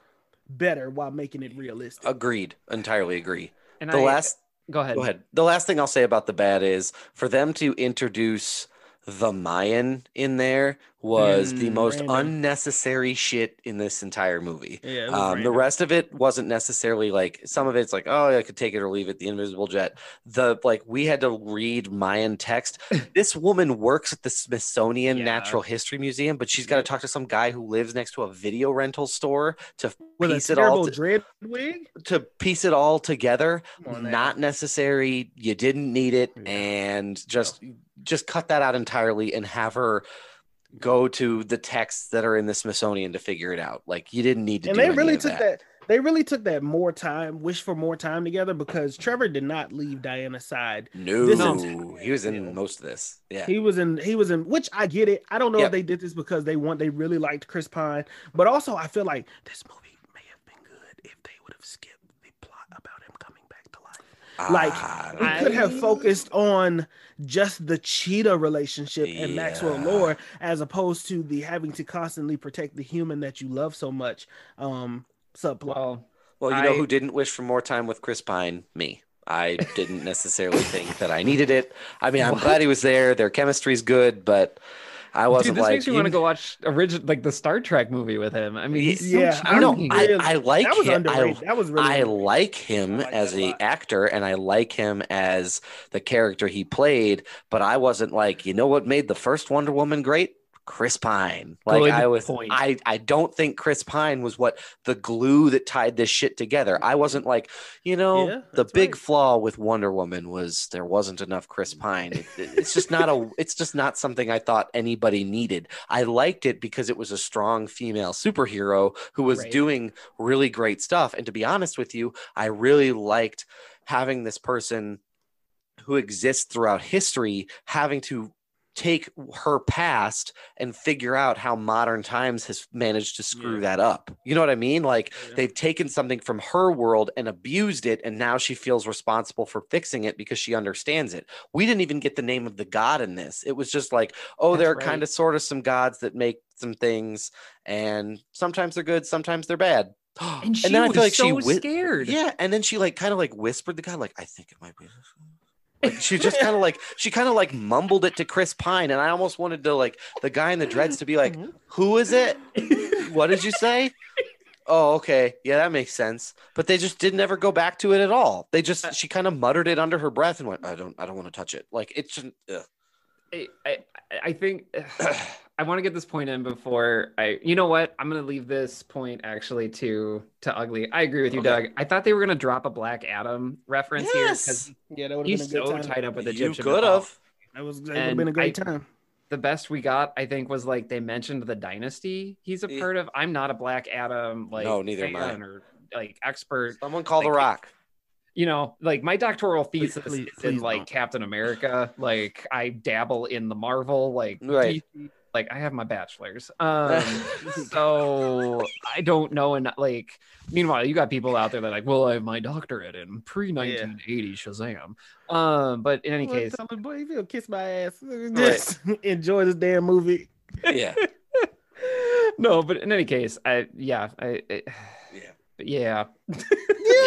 better while making it realistic. Agreed. Entirely agree. And The I, last go ahead. Go ahead. The last thing I'll say about the bad is for them to introduce the Mayan in there was the Mm, most random. unnecessary shit in this entire movie. Yeah, Um, the rest of it wasn't necessarily like some of it's like, oh, I could take it or leave it. The invisible jet. The like we had to read Mayan text. this woman works at the Smithsonian Yeah. Natural History Museum, but she's got to talk to some guy who lives next to a video rental store to with piece it all to- to piece it all together not necessary you didn't need it Yeah. and just just cut that out entirely and have her go to the texts that are in the smithsonian to figure it out like you didn't need to and do they really took that. that. They really took that more time, wish for more time together because Trevor did not leave Diana's side. no is- he was in Yeah. most of this yeah He was in. He was in. Which I get it. I don't know Yeah. if they did this because they want. They really liked Chris Pine, but also I feel like this movie may have been good if they would have skipped the plot about him coming back to life. like, Ah, We could have focused on just the cheetah relationship and Maxwell Yeah. Lord as opposed to the having to constantly protect the human that you love so much. Um, subplot. Well, well you know who didn't wish for more time with chris pine me i didn't necessarily think that i needed it i mean i'm What? glad he was there their chemistry's good but i wasn't dude, this like makes me want to go watch original like the Star Trek movie with him. I mean, he's so Yeah, I I know. charming. I, I like that was him. I, underrated. that was really. I like him I like as a a lot. actor, and I like him as the character he played. But I wasn't like, you know, what made the first Wonder Woman great? Chris Pine. Like Good I was point. I I don't think Chris Pine was what the glue that tied this shit together. I wasn't like, you know, Yeah, the big right. flaw with Wonder Woman was there wasn't enough Chris Pine. It- it- it's just not a it's just not something I thought anybody needed. I liked it because it was a strong female superhero who was Right. doing really great stuff. And to be honest with you, I really liked having this person who exists throughout history having to take her past and figure out how modern times has managed to screw Yeah. that up. You know what I mean? Like oh, Yeah. they've taken something from her world and abused it and now she feels responsible for fixing it because she understands it. We didn't even get the name of the god in this. It was just like, oh, That's there are right. kind of sort of some gods that make some things and sometimes they're good, sometimes they're bad. And she then I feel like she so whi- scared. yeah, and then she like kind of like whispered the god, like I think it might be. this one." Like she just kind of like she kind of like mumbled it to Chris Pine, and I almost wanted to like the guy in the dreads to be like, mm-hmm. "Who is it? What did you say?" Oh, okay, yeah, that makes sense. But they just didn't ever go back to it at all. They just uh, she kind of muttered it under her breath and went, "I don't, I don't want to touch it." Like it's. ugh. I, I, I think I want to get this point in before I. You know what? I'm gonna leave this point actually to to ugly. I agree with you, Okay. Doug. I thought they were gonna drop a Black Adam reference here Yes, because Yeah, that would have he's been a good so time. tied up with Egyptian. you Egyptian. could have. That was that would have And been a great I- time. The best we got, I think, was like they mentioned the dynasty he's a part of. I'm not a Black Adam like No, neither am I. fan or like expert. Someone call the Rock. you know, like my doctoral thesis please- is in like don't. Captain America. Like I dabble in the Marvel, like Right. DC, like I have my bachelor's. Um, so I don't know. And like, meanwhile, you got people out there that are like, well, I have my doctorate in pre 1980 Shazam. Um, but in any Well, case, tell him, boy, if you'll kiss my ass, just enjoy this damn movie. Yeah, no, but in any case, I yeah, I, I yeah, yeah, Yeah,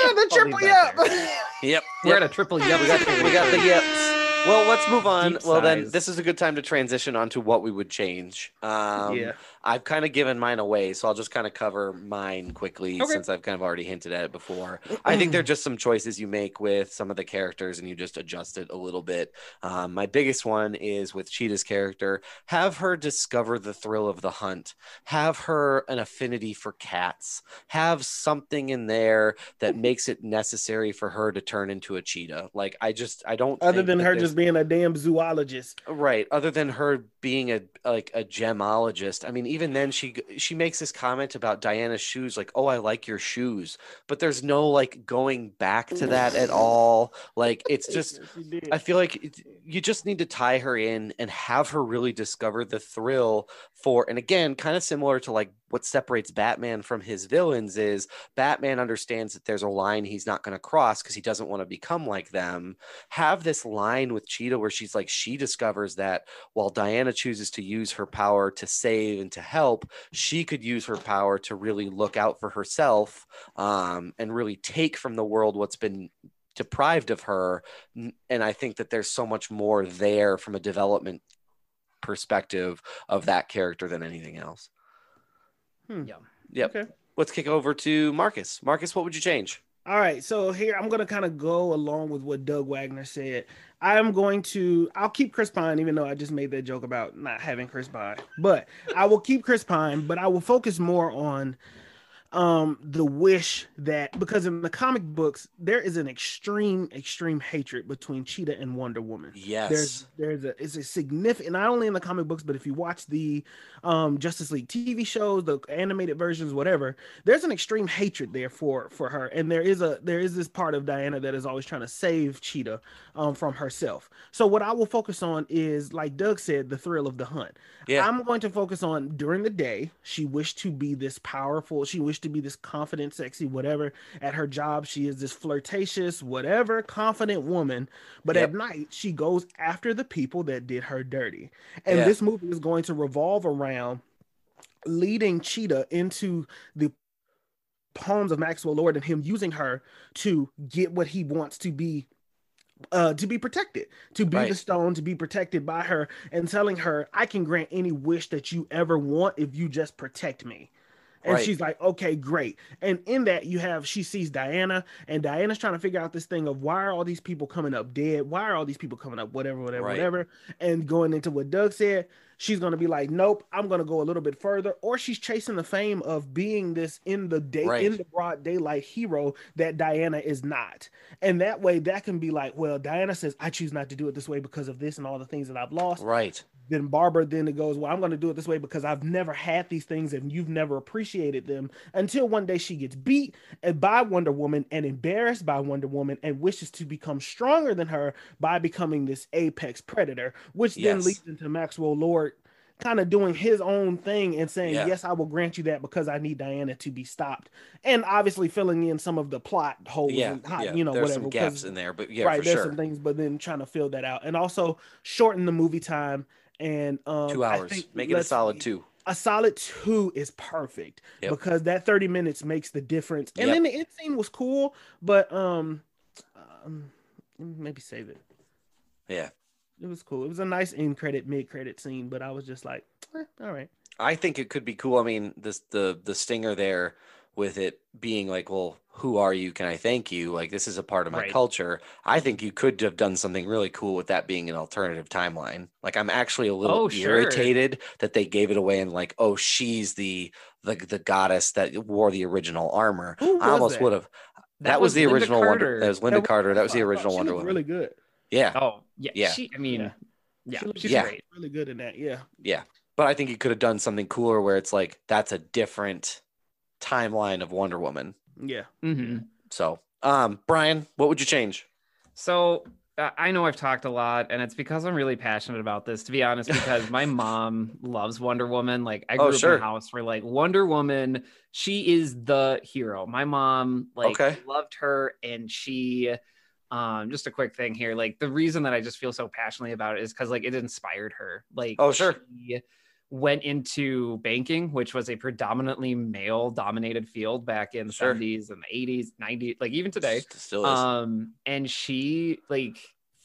I'll the triple that yep. yep. we're yep. at a triple yep. we got we got the yips. Well, let's move on. Deep well, then this is a good time to transition onto what we would change. Um, yeah, I've kind of given mine away, so I'll just kind of cover mine quickly Okay. since I've kind of already hinted at it before. I think they're just some choices you make with some of the characters and you just adjust it a little bit. Um, my biggest one is with Cheetah's character have her discover the thrill of the hunt, have her an affinity for cats, have something in there that makes it necessary for her to turn into a cheetah. Like, I just, I don't other than her just being a damn zoologist. Right. Other than her being a like a gemologist, I mean, even then she she makes this comment about Diana's shoes, like, "Oh, I like your shoes," but there's no like going back to that at mm. all. Like, it's just. I feel like it, you just need to tie her in and have her really discover the thrill for, and again, kind of similar to like what separates Batman from his villains is Batman understands that there's a line he's not going to cross because he doesn't want to become like them. Have this line with Cheetah where she's like, she discovers that while Diana chooses to use her power to save and to help, she could use her power to really look out for herself um, and really take from the world what's been deprived of her and i think that there's so much more there from a development perspective of that character than anything else Hmm. Yeah. yep Okay. let's kick over to marcus marcus what would you change All right, so here I'm gonna kind of go along with what Doug Wagner said. I'm going to I'll keep Chris Pine, even though I just made that joke about not having Chris Pine. But I will keep Chris Pine, but I will focus more on um the wish that because in the comic books there is an extreme extreme hatred between cheetah and wonder woman yes there's there's a it's a significant not only in the comic books but if you watch the um justice league tv shows the animated versions whatever there's an extreme hatred there for for her and there is a there is this part of diana that is always trying to save cheetah um from herself so what i will focus on is like doug said the thrill of the hunt yeah I'm going to focus on during the day. She wished to be this powerful. She wished to be this confident, sexy, whatever. At her job, she is this flirtatious, whatever, confident woman. But Yep. at night, she goes after the people that did her dirty. And Yeah. this movie is going to revolve around leading Cheetah into the palms of Maxwell Lord and him using her to get what he wants to be uh to be protected to be Right. the stone to be protected by her and telling her i can grant any wish that you ever want if you just protect me And Right. she's like, okay, great. And in that, you have she sees Diana, and Diana's trying to figure out this thing of why are all these people coming up dead? Why are all these people coming up, whatever, whatever, Right. whatever. And going into what Doug said, she's gonna be like, nope, I'm gonna go a little bit further. Or she's chasing the fame of being this in the day Right. in the broad daylight hero that Diana is not. And that way, that can be like, well, Diana says, I choose not to do it this way because of this and all the things that I've lost Right. Then Barbara then it goes, well, I'm going to do it this way because I've never had these things and you've never appreciated them until one day she gets beat uh, by Wonder Woman and embarrassed by Wonder Woman and wishes to become stronger than her by becoming this apex predator, which then leads into Maxwell Lord kind of doing his own thing and saying, Yeah. yes, I will grant you that because I need Diana to be stopped. And obviously filling in some of the plot holes Yeah. and how, yeah. you know, There's whatever. gaps in there, but yeah, right, there's sure. some things, but then trying to fill that out and also shorten the movie time and um Two I hours. think Make it a solid two. A solid two is perfect Yep. because that 30 minutes makes the difference. And Yep. then the end scene was cool, but um, um maybe save it. Yeah. It was cool. It was a nice end credit, mid credit scene, but I was just like, eh, all right. I think it could be cool. I mean, this the the stinger there with it being like, well, who are you? Can I thank you? Like this is a part of my Right. culture. I think you could have done something really cool with that being an alternative timeline. Like I'm actually a little Oh, sure. irritated that they gave it away and like, oh, she's the the the goddess that wore the original armor. Who I almost would have. That, was, the Linda original Wonder. Carter. That was Linda That Carter. That was the I thought original she Wonder Woman. Really good. Yeah, Oh yeah, Yeah. She, I mean, Yeah. yeah, She she's Yeah. great. really good in that. Yeah. yeah. But I think you could have done something cooler where it's like that's a different timeline of Wonder Woman. Yeah. hmm So, um, Brian, what would you change? So uh, I know I've talked a lot, and it's because I'm really passionate about this. To be honest, because my mom loves Wonder Woman. Like I grew Oh, up in sure. a house where like Wonder Woman, she is the hero. My mom like Okay. loved her, and she. Um, just a quick thing here. Like the reason that I just feel so passionately about it is because like it inspired her. Like Oh, sure. she went into banking, which was a predominantly male dominated field back in the Sure. 70s and the 80s, 90s, like even today Still is. um and she like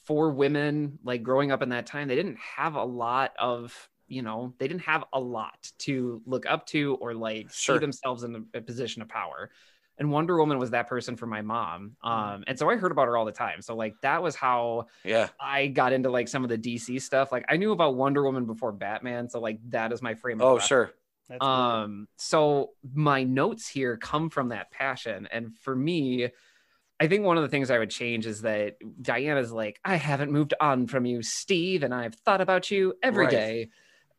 for women like growing up in that time they didn't have a lot of you know they didn't have a lot to look up to or like Sure. see themselves in a, a position of power and wonder woman was that person for my mom um and so i heard about her all the time so like that was how yeah. i got into like some of the dc stuff like i knew about wonder woman before batman so like that is my frame of Oh, reference. sure. That's cool. Um, so my notes here come from that passion. And for me, I think one of the things I would change is that Diana's like, I haven't moved on from you, Steve, and I've thought about you every Right. day.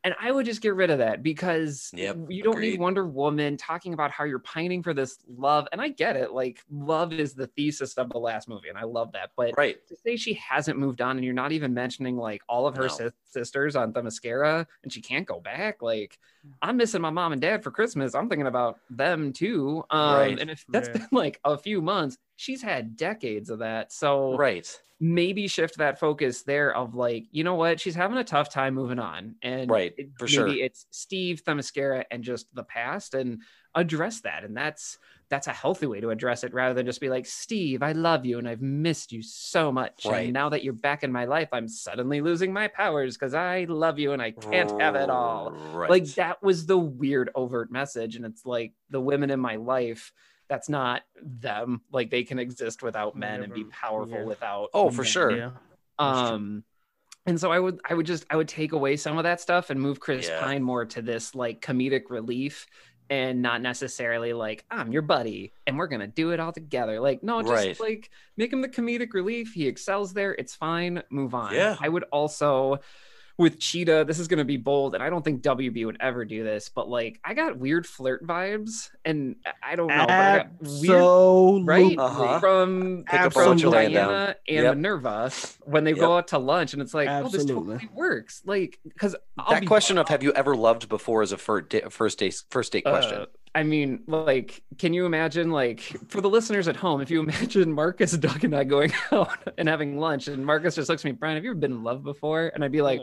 And I would just get rid of that because Yep, you don't agreed. need Wonder Woman talking about how you're pining for this love. And I get it. Like, love is the thesis of the last movie. And I love that. But Right. to say she hasn't moved on and you're not even mentioning like all of her No. sis- sisters on Themyscira and she can't go back like i'm missing my mom and dad for christmas i'm thinking about them too um Right. and if that's Yeah. been like a few months she's had decades of that so Right. maybe shift that focus there of like you know what she's having a tough time moving on and Right, for maybe sure. it's steve Themyscira and just the past and address that and that's that's a healthy way to address it rather than just be like steve i love you and i've missed you so much Right. and now that you're back in my life i'm suddenly losing my powers because i love you and i can't have it all Right. like that was the weird overt message and it's like the women in my life that's not them like they can exist without men and be powerful Yeah. without Oh, for men. sure. Yeah. Um and so i would i would just i would take away some of that stuff and move chris Yeah. pine more to this like comedic relief and not necessarily like i'm your buddy and we're gonna do it all together. Like no just Right. like make him the comedic relief. He excels there. It's fine. Move on. Yeah. i would also with cheetah this is going to be bold and i don't think wb would ever do this but like i got weird flirt vibes and I- i don't know but I got weird Absolutely. right Uh-huh. from Pick from or let you lay it down. Diana and Yep. Minerva when they Yep. go out to lunch, and it's like, oh, this totally works. Like, because that question of have you ever loved before is a first date, first date first date question. Uh, I mean, like, can you imagine, like, for the listeners at home, if you imagine Marcus, Doug, and I going out and having lunch, and Marcus just looks at me, Brian, have you ever been in love before? And I'd be like,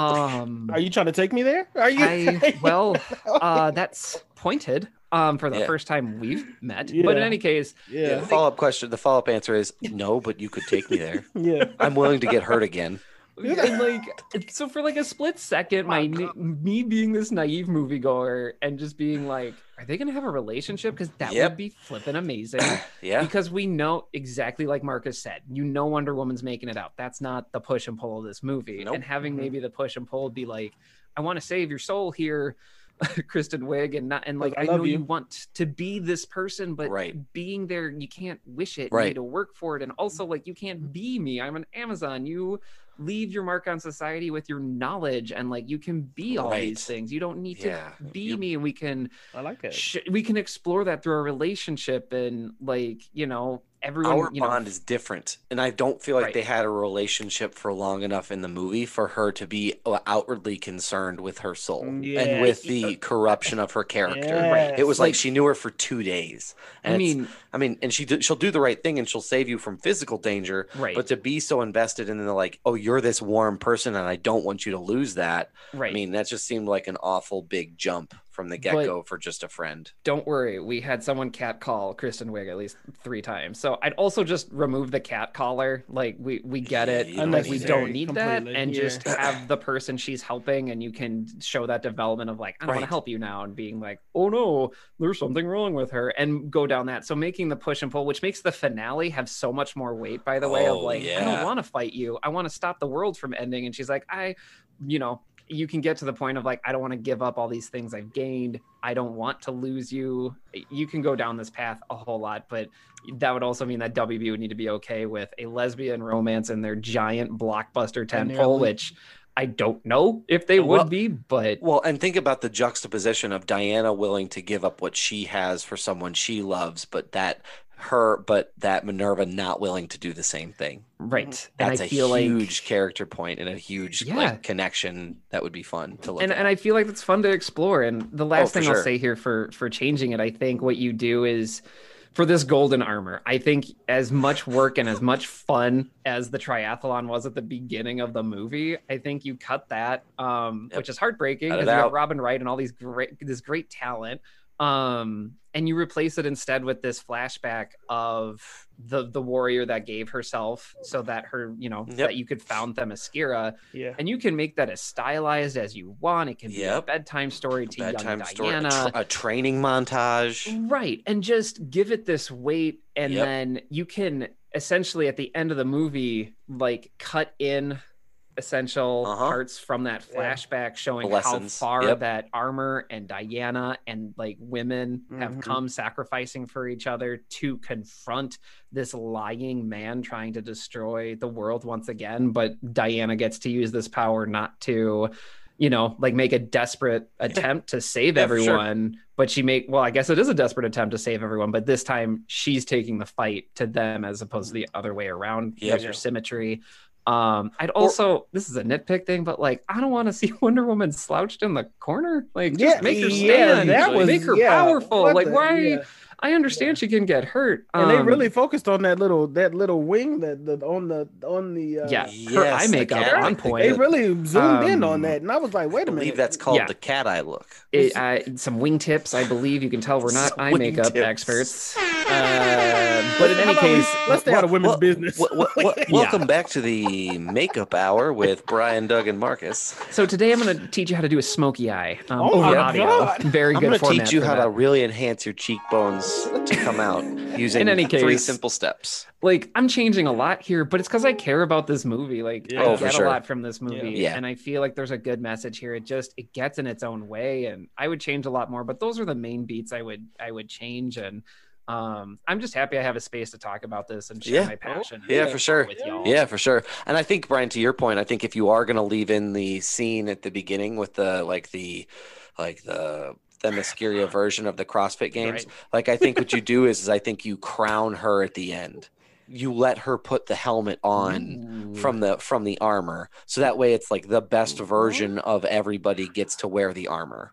um, Are you trying to take me there? Are you? I, well, uh, that's pointed um, for the Yeah. first time we've met. But in any case, yeah. yeah. The follow up question. The follow up answer is no, but you could take me there. Yeah. I'm willing to get hurt again. And like so for like a split second my me being this naive moviegoer and just being like are they gonna have a relationship because that Yep. would be flipping amazing Yeah. because we know exactly like marcus said you know wonder woman's making it out that's not the push and pull of this movie Nope. and having Mhm. maybe the push and pull be like i want to save your soul here kristen wiig and not and like I i, know you. you. want to be this person but Right. being there you can't wish it you Right. need to work for it and also like you can't be me i'm an amazon you leave your mark on society with your knowledge and like you can be all Right. these things. You don't need to be You- me. And we can I like it. sh- we can explore that through our relationship and like you know everyone Our you know bond is different, and I don't feel like Right. they had a relationship for long enough in the movie for her to be uh, outwardly concerned with her soul Mm, and yeah, with yeah. the corruption of her character. Yes. It was like, Like- she knew her for two days. And i mean I mean, and she she'll do the right thing and she'll save you from physical danger. right But to be so invested in the like, oh, you're this warm person, and I don't want you to lose that. right I mean, that just seemed like an awful big jump from the get go for just a friend. don't worry we had someone cat call kristen wiig at least three times. So i'd also just remove the cat caller like we we get it Yeah, like we don't Unnecessary, need that and yeah. just have the person she's helping and you can show that development of like i don't want to help you now and being like oh no there's something wrong with her and go down that. So making the push and pull which makes the finale have so much more weight by the way of Oh, like i don't want to fight you. I want to stop the world from ending and she's like i you know you can get to the point of like i don't want to give up all these things i've gained. I don't want to lose you. You can go down this path a whole lot but that would also mean that wb would need to be okay with a lesbian romance in their giant blockbuster And they're tentpole li- which i don't know if they Well- would be but Well, and think about the juxtaposition of Diana willing to give up what she has for someone she loves, but that her, but that Minerva not willing to do the same thing. right and That's i a feel huge like character point and a huge Yeah. like connection that would be fun to look and, at. and I feel like it's fun to explore. And the last Oh, thing sure. I'll say here for for changing it, I think what you do is for this golden armor. I think as much work and as much fun as the triathlon was at the beginning of the movie, I think you cut that, um, Yep. which is heartbreaking because you got. Robin Wright and all these great this great talent. Um, and you replace it instead with this flashback of the the warrior that gave herself so that her, you know, Yep. that you could found Themyscira Yeah. and you can make that as stylized as you want. It can be a bedtime story to bedtime young story, a, Diana, tra- a training montage. right? And just give it this weight, and Yep. then you can essentially at the end of the movie, like cut in essential Uh-huh. parts from that Yeah. flashback showing The how far Yep. that armor and Diana and like women have Mhm. come sacrificing for each other to confront this lying man trying to destroy the world once again but Diana gets to use this power not to you know like make a desperate attempt to save Yeah, for sure. everyone but she make well I guess it is a desperate attempt to save everyone but this time she's taking the fight to them as opposed to the other way around Yeah. there's your symmetry um, I'd also this is a nitpick thing, but like I don't want to see Wonder Woman slouched in the corner. Like just Yeah, make her yeah, stand, that was make her yeah, powerful. Like the- why? yeah. I understand she can get hurt. And they um, really focused on that little that little wing that the on the on the uh, yeah, her Yes, eye makeup cat- on point. They really zoomed in Um, on that, and I was like, wait I a minute. believe that's called Yeah. the cat eye look. It, uh, some wingtips, I believe. You can tell we're not Some eye makeup wingtips. experts. Uh, but in any about we- case, let's stay out of women's Well, business. What, what, what, Yeah. Welcome back to the makeup hour with Brian, Doug, and Marcus. so today I'm going to teach you how to do a smoky eye um, Oh over my audio. God. Very I'm good going to teach you how that. to really enhance your cheekbones to come out using In any case, three simple steps. like I'm changing a lot here, but it's because I care about this movie. Like Yeah. I Oh, get sure. a lot from this movie, Yeah. and I feel like there's a good message here. It just it gets in its own way, and I would change a lot more. But those are the main beats I would I would change, and um, I'm just happy I have a space to talk about this and share Yeah. my passion. Yeah, for sure. Yeah, for sure. And I think Brian, to your point, I think if you are going to leave in the scene at the beginning with the like the like the Themyscira version of the CrossFit games, Right. like I think what you do is, is I think you crown her at the end. You let her put the helmet on Ooh. from the from the armor, so that way it's like the best version of everybody gets to wear the armor.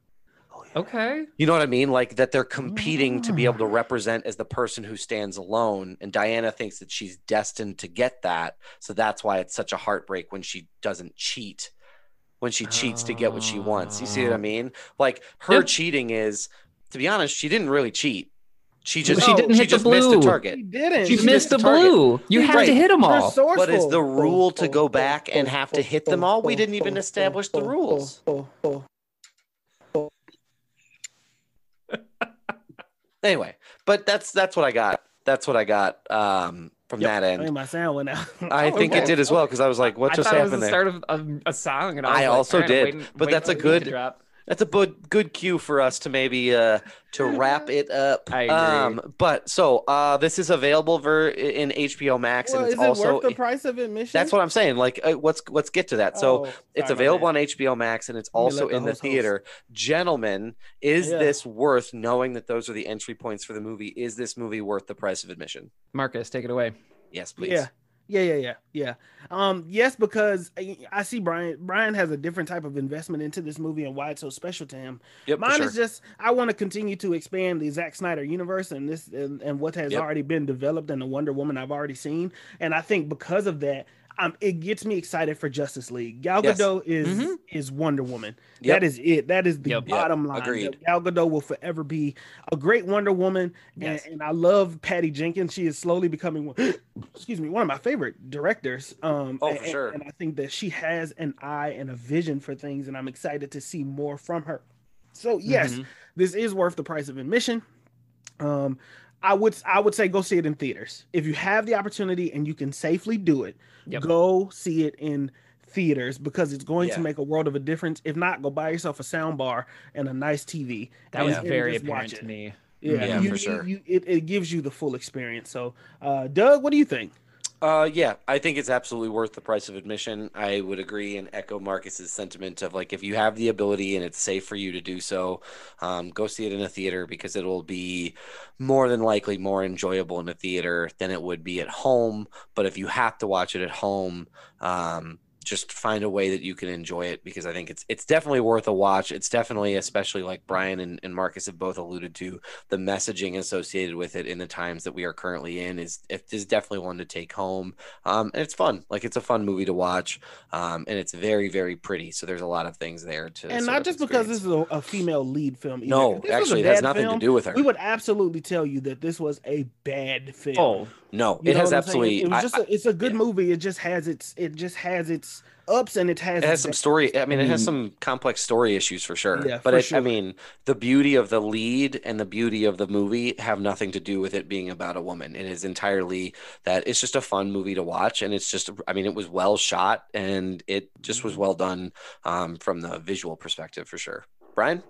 okay. You know what I mean? Like that they're competing to be able to Mm. represent as the person who stands alone. And Diana thinks that she's destined to get that. So that's why it's such a heartbreak when she doesn't cheat, when she cheats to get what she wants. You see what I Oh. mean? Like her Yep. cheating is, to be honest, she didn't really cheat. She just She didn't she hit the just missed the blue. He target. She didn't. You She missed the blue. You have Right. to hit them all. Resourceful. But is the rule to go back and have to hit them all? We didn't even establish the rules. Anyway, but that's that's what I got. That's what I got um, from that I think end. my sound went out. I think it did as well because I was like, "What I just thought it was happened the there?" start of a, a song, and I, I like, also did, waiting- but that's a for the beat to good- drop. That's a good good cue for us to maybe uh, to wrap it up. I agree. Um, but so uh, this is available for in HBO Max, Well, and is it's it also worth the price of admission? that's what I'm saying. Like, uh, let's let's get to that. So Oh, it's sorry about available on HBO Max and it's also let the in the host host. theater. Gentlemen, is Yeah. this worth knowing that those are the entry points for the movie? Is this movie worth the price of admission? Marcus, take it away. Yes, please. Yeah. Yeah, yeah, yeah, yeah. Um, yes, because I, I see Brian. Brian has a different type of investment into this movie and why it's so special to him. Yep, Mine sure. is just I want to continue to expand the Zack Snyder universe and this and, and what has Yep. already been developed in the Wonder Woman I've already seen, and I think because of that, um, it gets me excited for Justice League. Gal Yes. Gadot is Mhm. is Wonder Woman. Yep. That is it. That is the Yep. Yep. bottom line. Agreed. Gal Gadot will forever be a great Wonder Woman, Yes. and, and I love Patty Jenkins. She is slowly becoming, one- excuse me, one of my favorite directors. Um, Oh, and- for sure. And I think that she has an eye and a vision for things, and I'm excited to see more from her. So yes, Mhm. this is worth the price of admission. Um, I would I would say go see it in theaters if you have the opportunity and you can safely do it. Yep. Go see it in theaters because it's going Yeah. to make a world of a difference. If not, go buy yourself a sound bar and a nice TV. That was very just apparent to me. Yeah, Yeah, you, for you- sure. you- it, it gives you the full experience. So, uh, Doug, what do you think? Uh, yeah, I think it's absolutely worth the price of admission. I would agree and echo Marcus's sentiment of like if you have the ability and it's safe for you to do so, um, go see it in a theater because it'll be more than likely more enjoyable in a theater than it would be at home. But if you have to watch it at home, um, just find a way that you can enjoy it because I think it's it's definitely worth a watch. It's definitely, especially like Brian and, and Marcus have both alluded to, the messaging associated with it in the times that we are currently in is is definitely one to take home. Um, and it's fun. Like it's a fun movie to watch. Um, and it's very, very pretty. So there's a lot of things there to and not just because this is a, a female lead film. either. No, actually, it has nothing film, to do with her. We would absolutely tell you that this was a bad film. Oh, no, You it has what I'm saying? absolutely. It was just a, it's a good yeah. movie. It just has its it just has its ups and it has it has some story. I mean, it has Mm. some complex story issues for sure. Yeah, but for it, I mean, the beauty of the lead and the beauty of the movie have nothing to do with it being about a woman. It is entirely that it's just a fun movie to watch, and it's just. I mean, it was well shot, and it just was well done um, from the visual perspective for sure. Brian,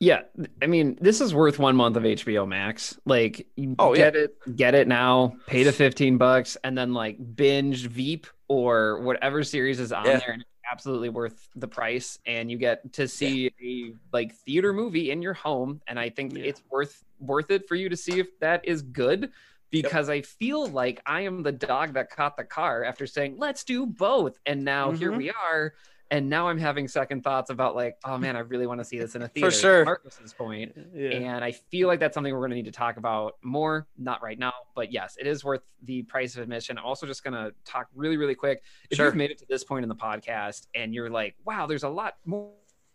yeah. I mean, this is worth one month of HBO Max. Like, you Oh, yeah. get it, get it now, pay the 15 bucks, and then like binge Veep or whatever series is on Yeah. there. And it's absolutely worth the price. And you get to see a like theater movie in your home. And I think Yeah. it's worth worth it for you to see if that is good. Because I feel like I am the dog that caught the car after saying, let's do both. And now here Mhm. we are. And now I'm having second thoughts about like, oh man, I really want to see this in a theater. For sure. Marcus's point. Yeah. And I feel like that's something we're going to need to talk about more. Not right now, but yes, it is worth the price of admission. I'm also just going to talk really, really quick. If Sure. you've made it to this point in the podcast and you're like, wow, there's a lot more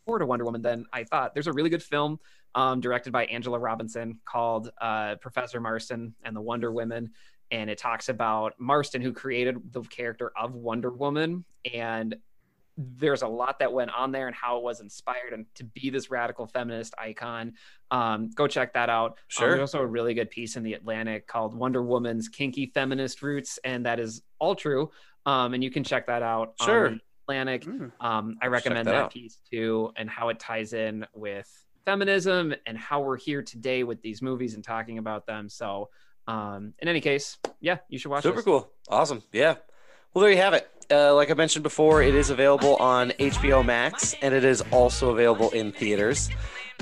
more to Wonder Woman than I thought. There's a really good film um, directed by Angela Robinson called uh, Professor Marston and the Wonder Women. And it talks about Marston, who created the character of Wonder Woman. And there's a lot that went on there and how it was inspired and to be this radical feminist icon. Um, go check that out. Um, Sure. there's also a really good piece in the Atlantic called Wonder Woman's Kinky Feminist Roots, and that is all true. Um, and you can check that out. on Sure. the Atlantic. Mm. Um, I recommend that that, piece too, and how it ties in with feminism and how we're here today with these movies and talking about them. So, um, in any case, yeah, you should watch. Super this. cool. Awesome. Yeah. Well, there you have it. Uh, like I mentioned before, it is available on HBO Max and it is also available in theaters.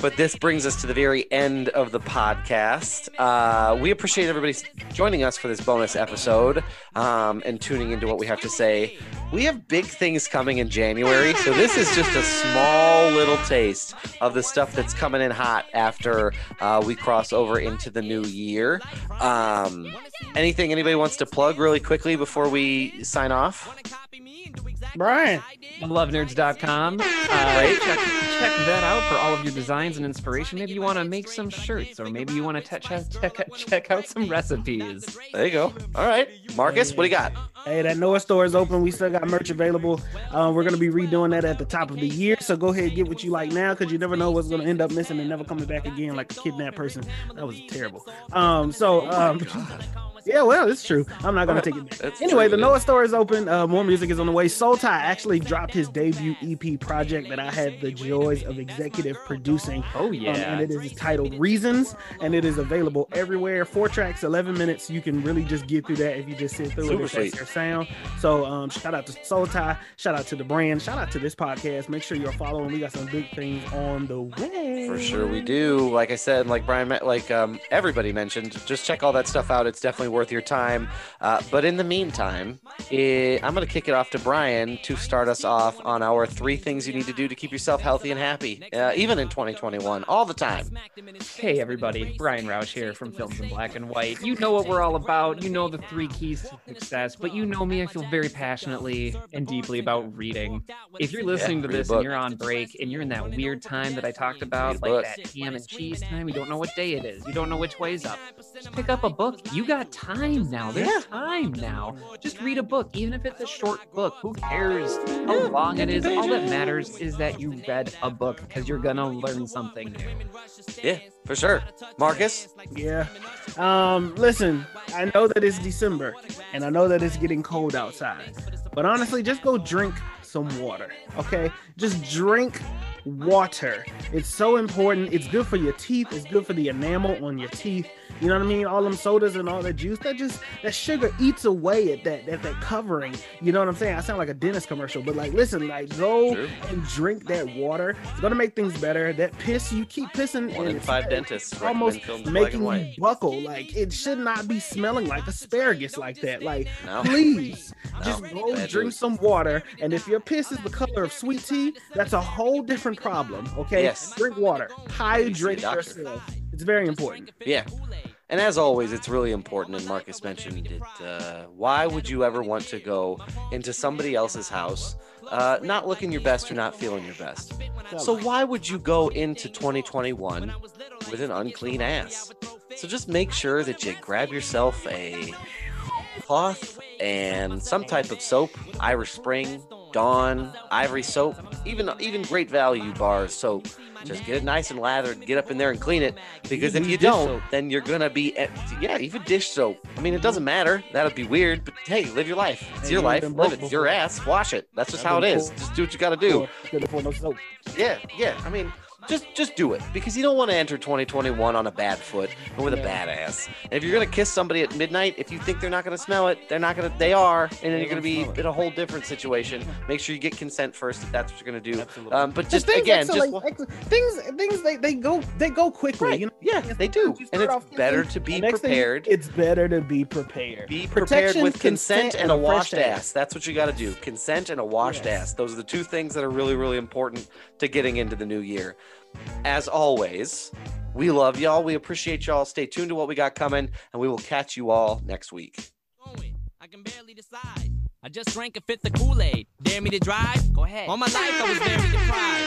But this brings us to the very end of the podcast. Uh, we appreciate everybody joining us for this bonus episode um, and tuning into what we have to say. We have big things coming in January, so this is just a small little taste of the stuff that's coming in hot after uh, we cross over into the new year. Um, anything anybody wants to plug really quickly before we sign off? Brian. lovenerds.com. Uh, Great. check, check that out for all of your designs and inspiration. Maybe you want to make some shirts, or maybe you want to check, check, check out some recipes. There you go. All right, Marcus, what do you got? Hey, that Noah store is open. We still got merch available. Uh, we're gonna be redoing that at the top of the year. So go ahead and get what you like now, because you never know what's gonna end up missing and never coming back again, like a kidnapped person. That was terrible. Um, so um, yeah, well, it's true. I'm not gonna take it back. Anyway, true, the Noah store is open. Uh, more music is on the way. Soul Tie actually dropped his debut EP project that I had the joys of executive producing. Oh Um, yeah. and it is titled Reasons, and it is available everywhere. Four tracks, 11 minutes. You can really just get through that if you just sit through Super it. If that's sweet. your sound. So, um, shout out to Soul Tie. Shout out to the brand. Shout out to this podcast. Make sure you're following. We got some big things on the way. For sure we do. Like I said, like Brian, like um, everybody mentioned, just check all that stuff out. It's definitely worth your time. Uh, but in the meantime, eh, I'm going to kick it off to Brian to start us off on our three things you need to do to keep yourself healthy and happy, uh, even in 2021, all the time. Hey everybody, Brian Roush here from Films in Black and White. You know what we're all about. You know the three keys to success, but you know me, I feel very passionately and deeply about reading. If you're listening to this and you're on break and you're in that weird time that I talked about, Read like book. that ham and cheese time, you don't know what day it is, you don't know which way's up. Just pick up a book. You got time now. There's Yeah. time now. Just read a book, even if it's a short book. Who cares how long it is? All that matters is that you read a book because you're gonna learn something new. Yeah, for sure. Marcus, Yeah. Um, listen, I know that it's December and I know that it's getting cold outside, but honestly, just go drink some water. Okay? Just drink water. It's so important. It's good for your teeth, it's good for the enamel on your teeth. You know what I mean? All them sodas and all that juice, that just that sugar eats away at that at that covering. You know what I'm saying? I sound like a dentist commercial, but like listen, like go True. and drink that water. It's gonna make things better. That piss, you keep pissing one and in five dentists almost films in black making you buckle. Like it should not be smelling like asparagus like that. Like No. please, No, just go drink some water. And if your piss is the color of sweet tea, that's a whole different problem. Okay, Yes. drink water. Hydrate yourself. It's very important. Yeah. And as always, it's really important, and Marcus mentioned it. Uh, why would you ever want to go into somebody else's house, uh, not looking your best or not feeling your best? So, why would you go into 2021 with an unclean ass? So, just make sure that you grab yourself a cloth and some type of soap Irish Spring, Dawn, Ivory soap, even even Great Value bars soap. Just get it nice and lathered, get up in there and clean it. Because if you don't, soap. then you're gonna be, at, yeah, even dish soap. I mean, it doesn't matter. That'd be weird, but hey, live your life. It's your life. Live it. It's your ass. Wash it. That's just how it is. Just do what you gotta do. Good for no soap. Yeah, yeah. I mean, just just do it because you don't want to enter 2021 on a bad foot and with a bad ass. And if you're gonna kiss somebody at midnight, if you think they're not gonna smell it, they're not gonna. They are, and then you're gonna gonna be in a whole different situation. Make sure you get consent first if that's what you're gonna do. Absolutely. Um, but just things again, that- just like, ex- things things they, they go they go quickly. right. You know? Yeah, they do, and it's better to be the next thing- prepared. it's better to be prepared. Be prepared Protection, with consent, and a fresh washed ass. That's what you got to do. Consent and a washed Yes. ass. Those are the two things that are really, really important to getting into the new year. As always, we love y'all. We appreciate y'all. Stay tuned to what we got coming, and we will catch you all next week. I can barely decide. I just drank a fifth of Kool-Aid. Dare me to drive? Go ahead. All my life I was very deprived.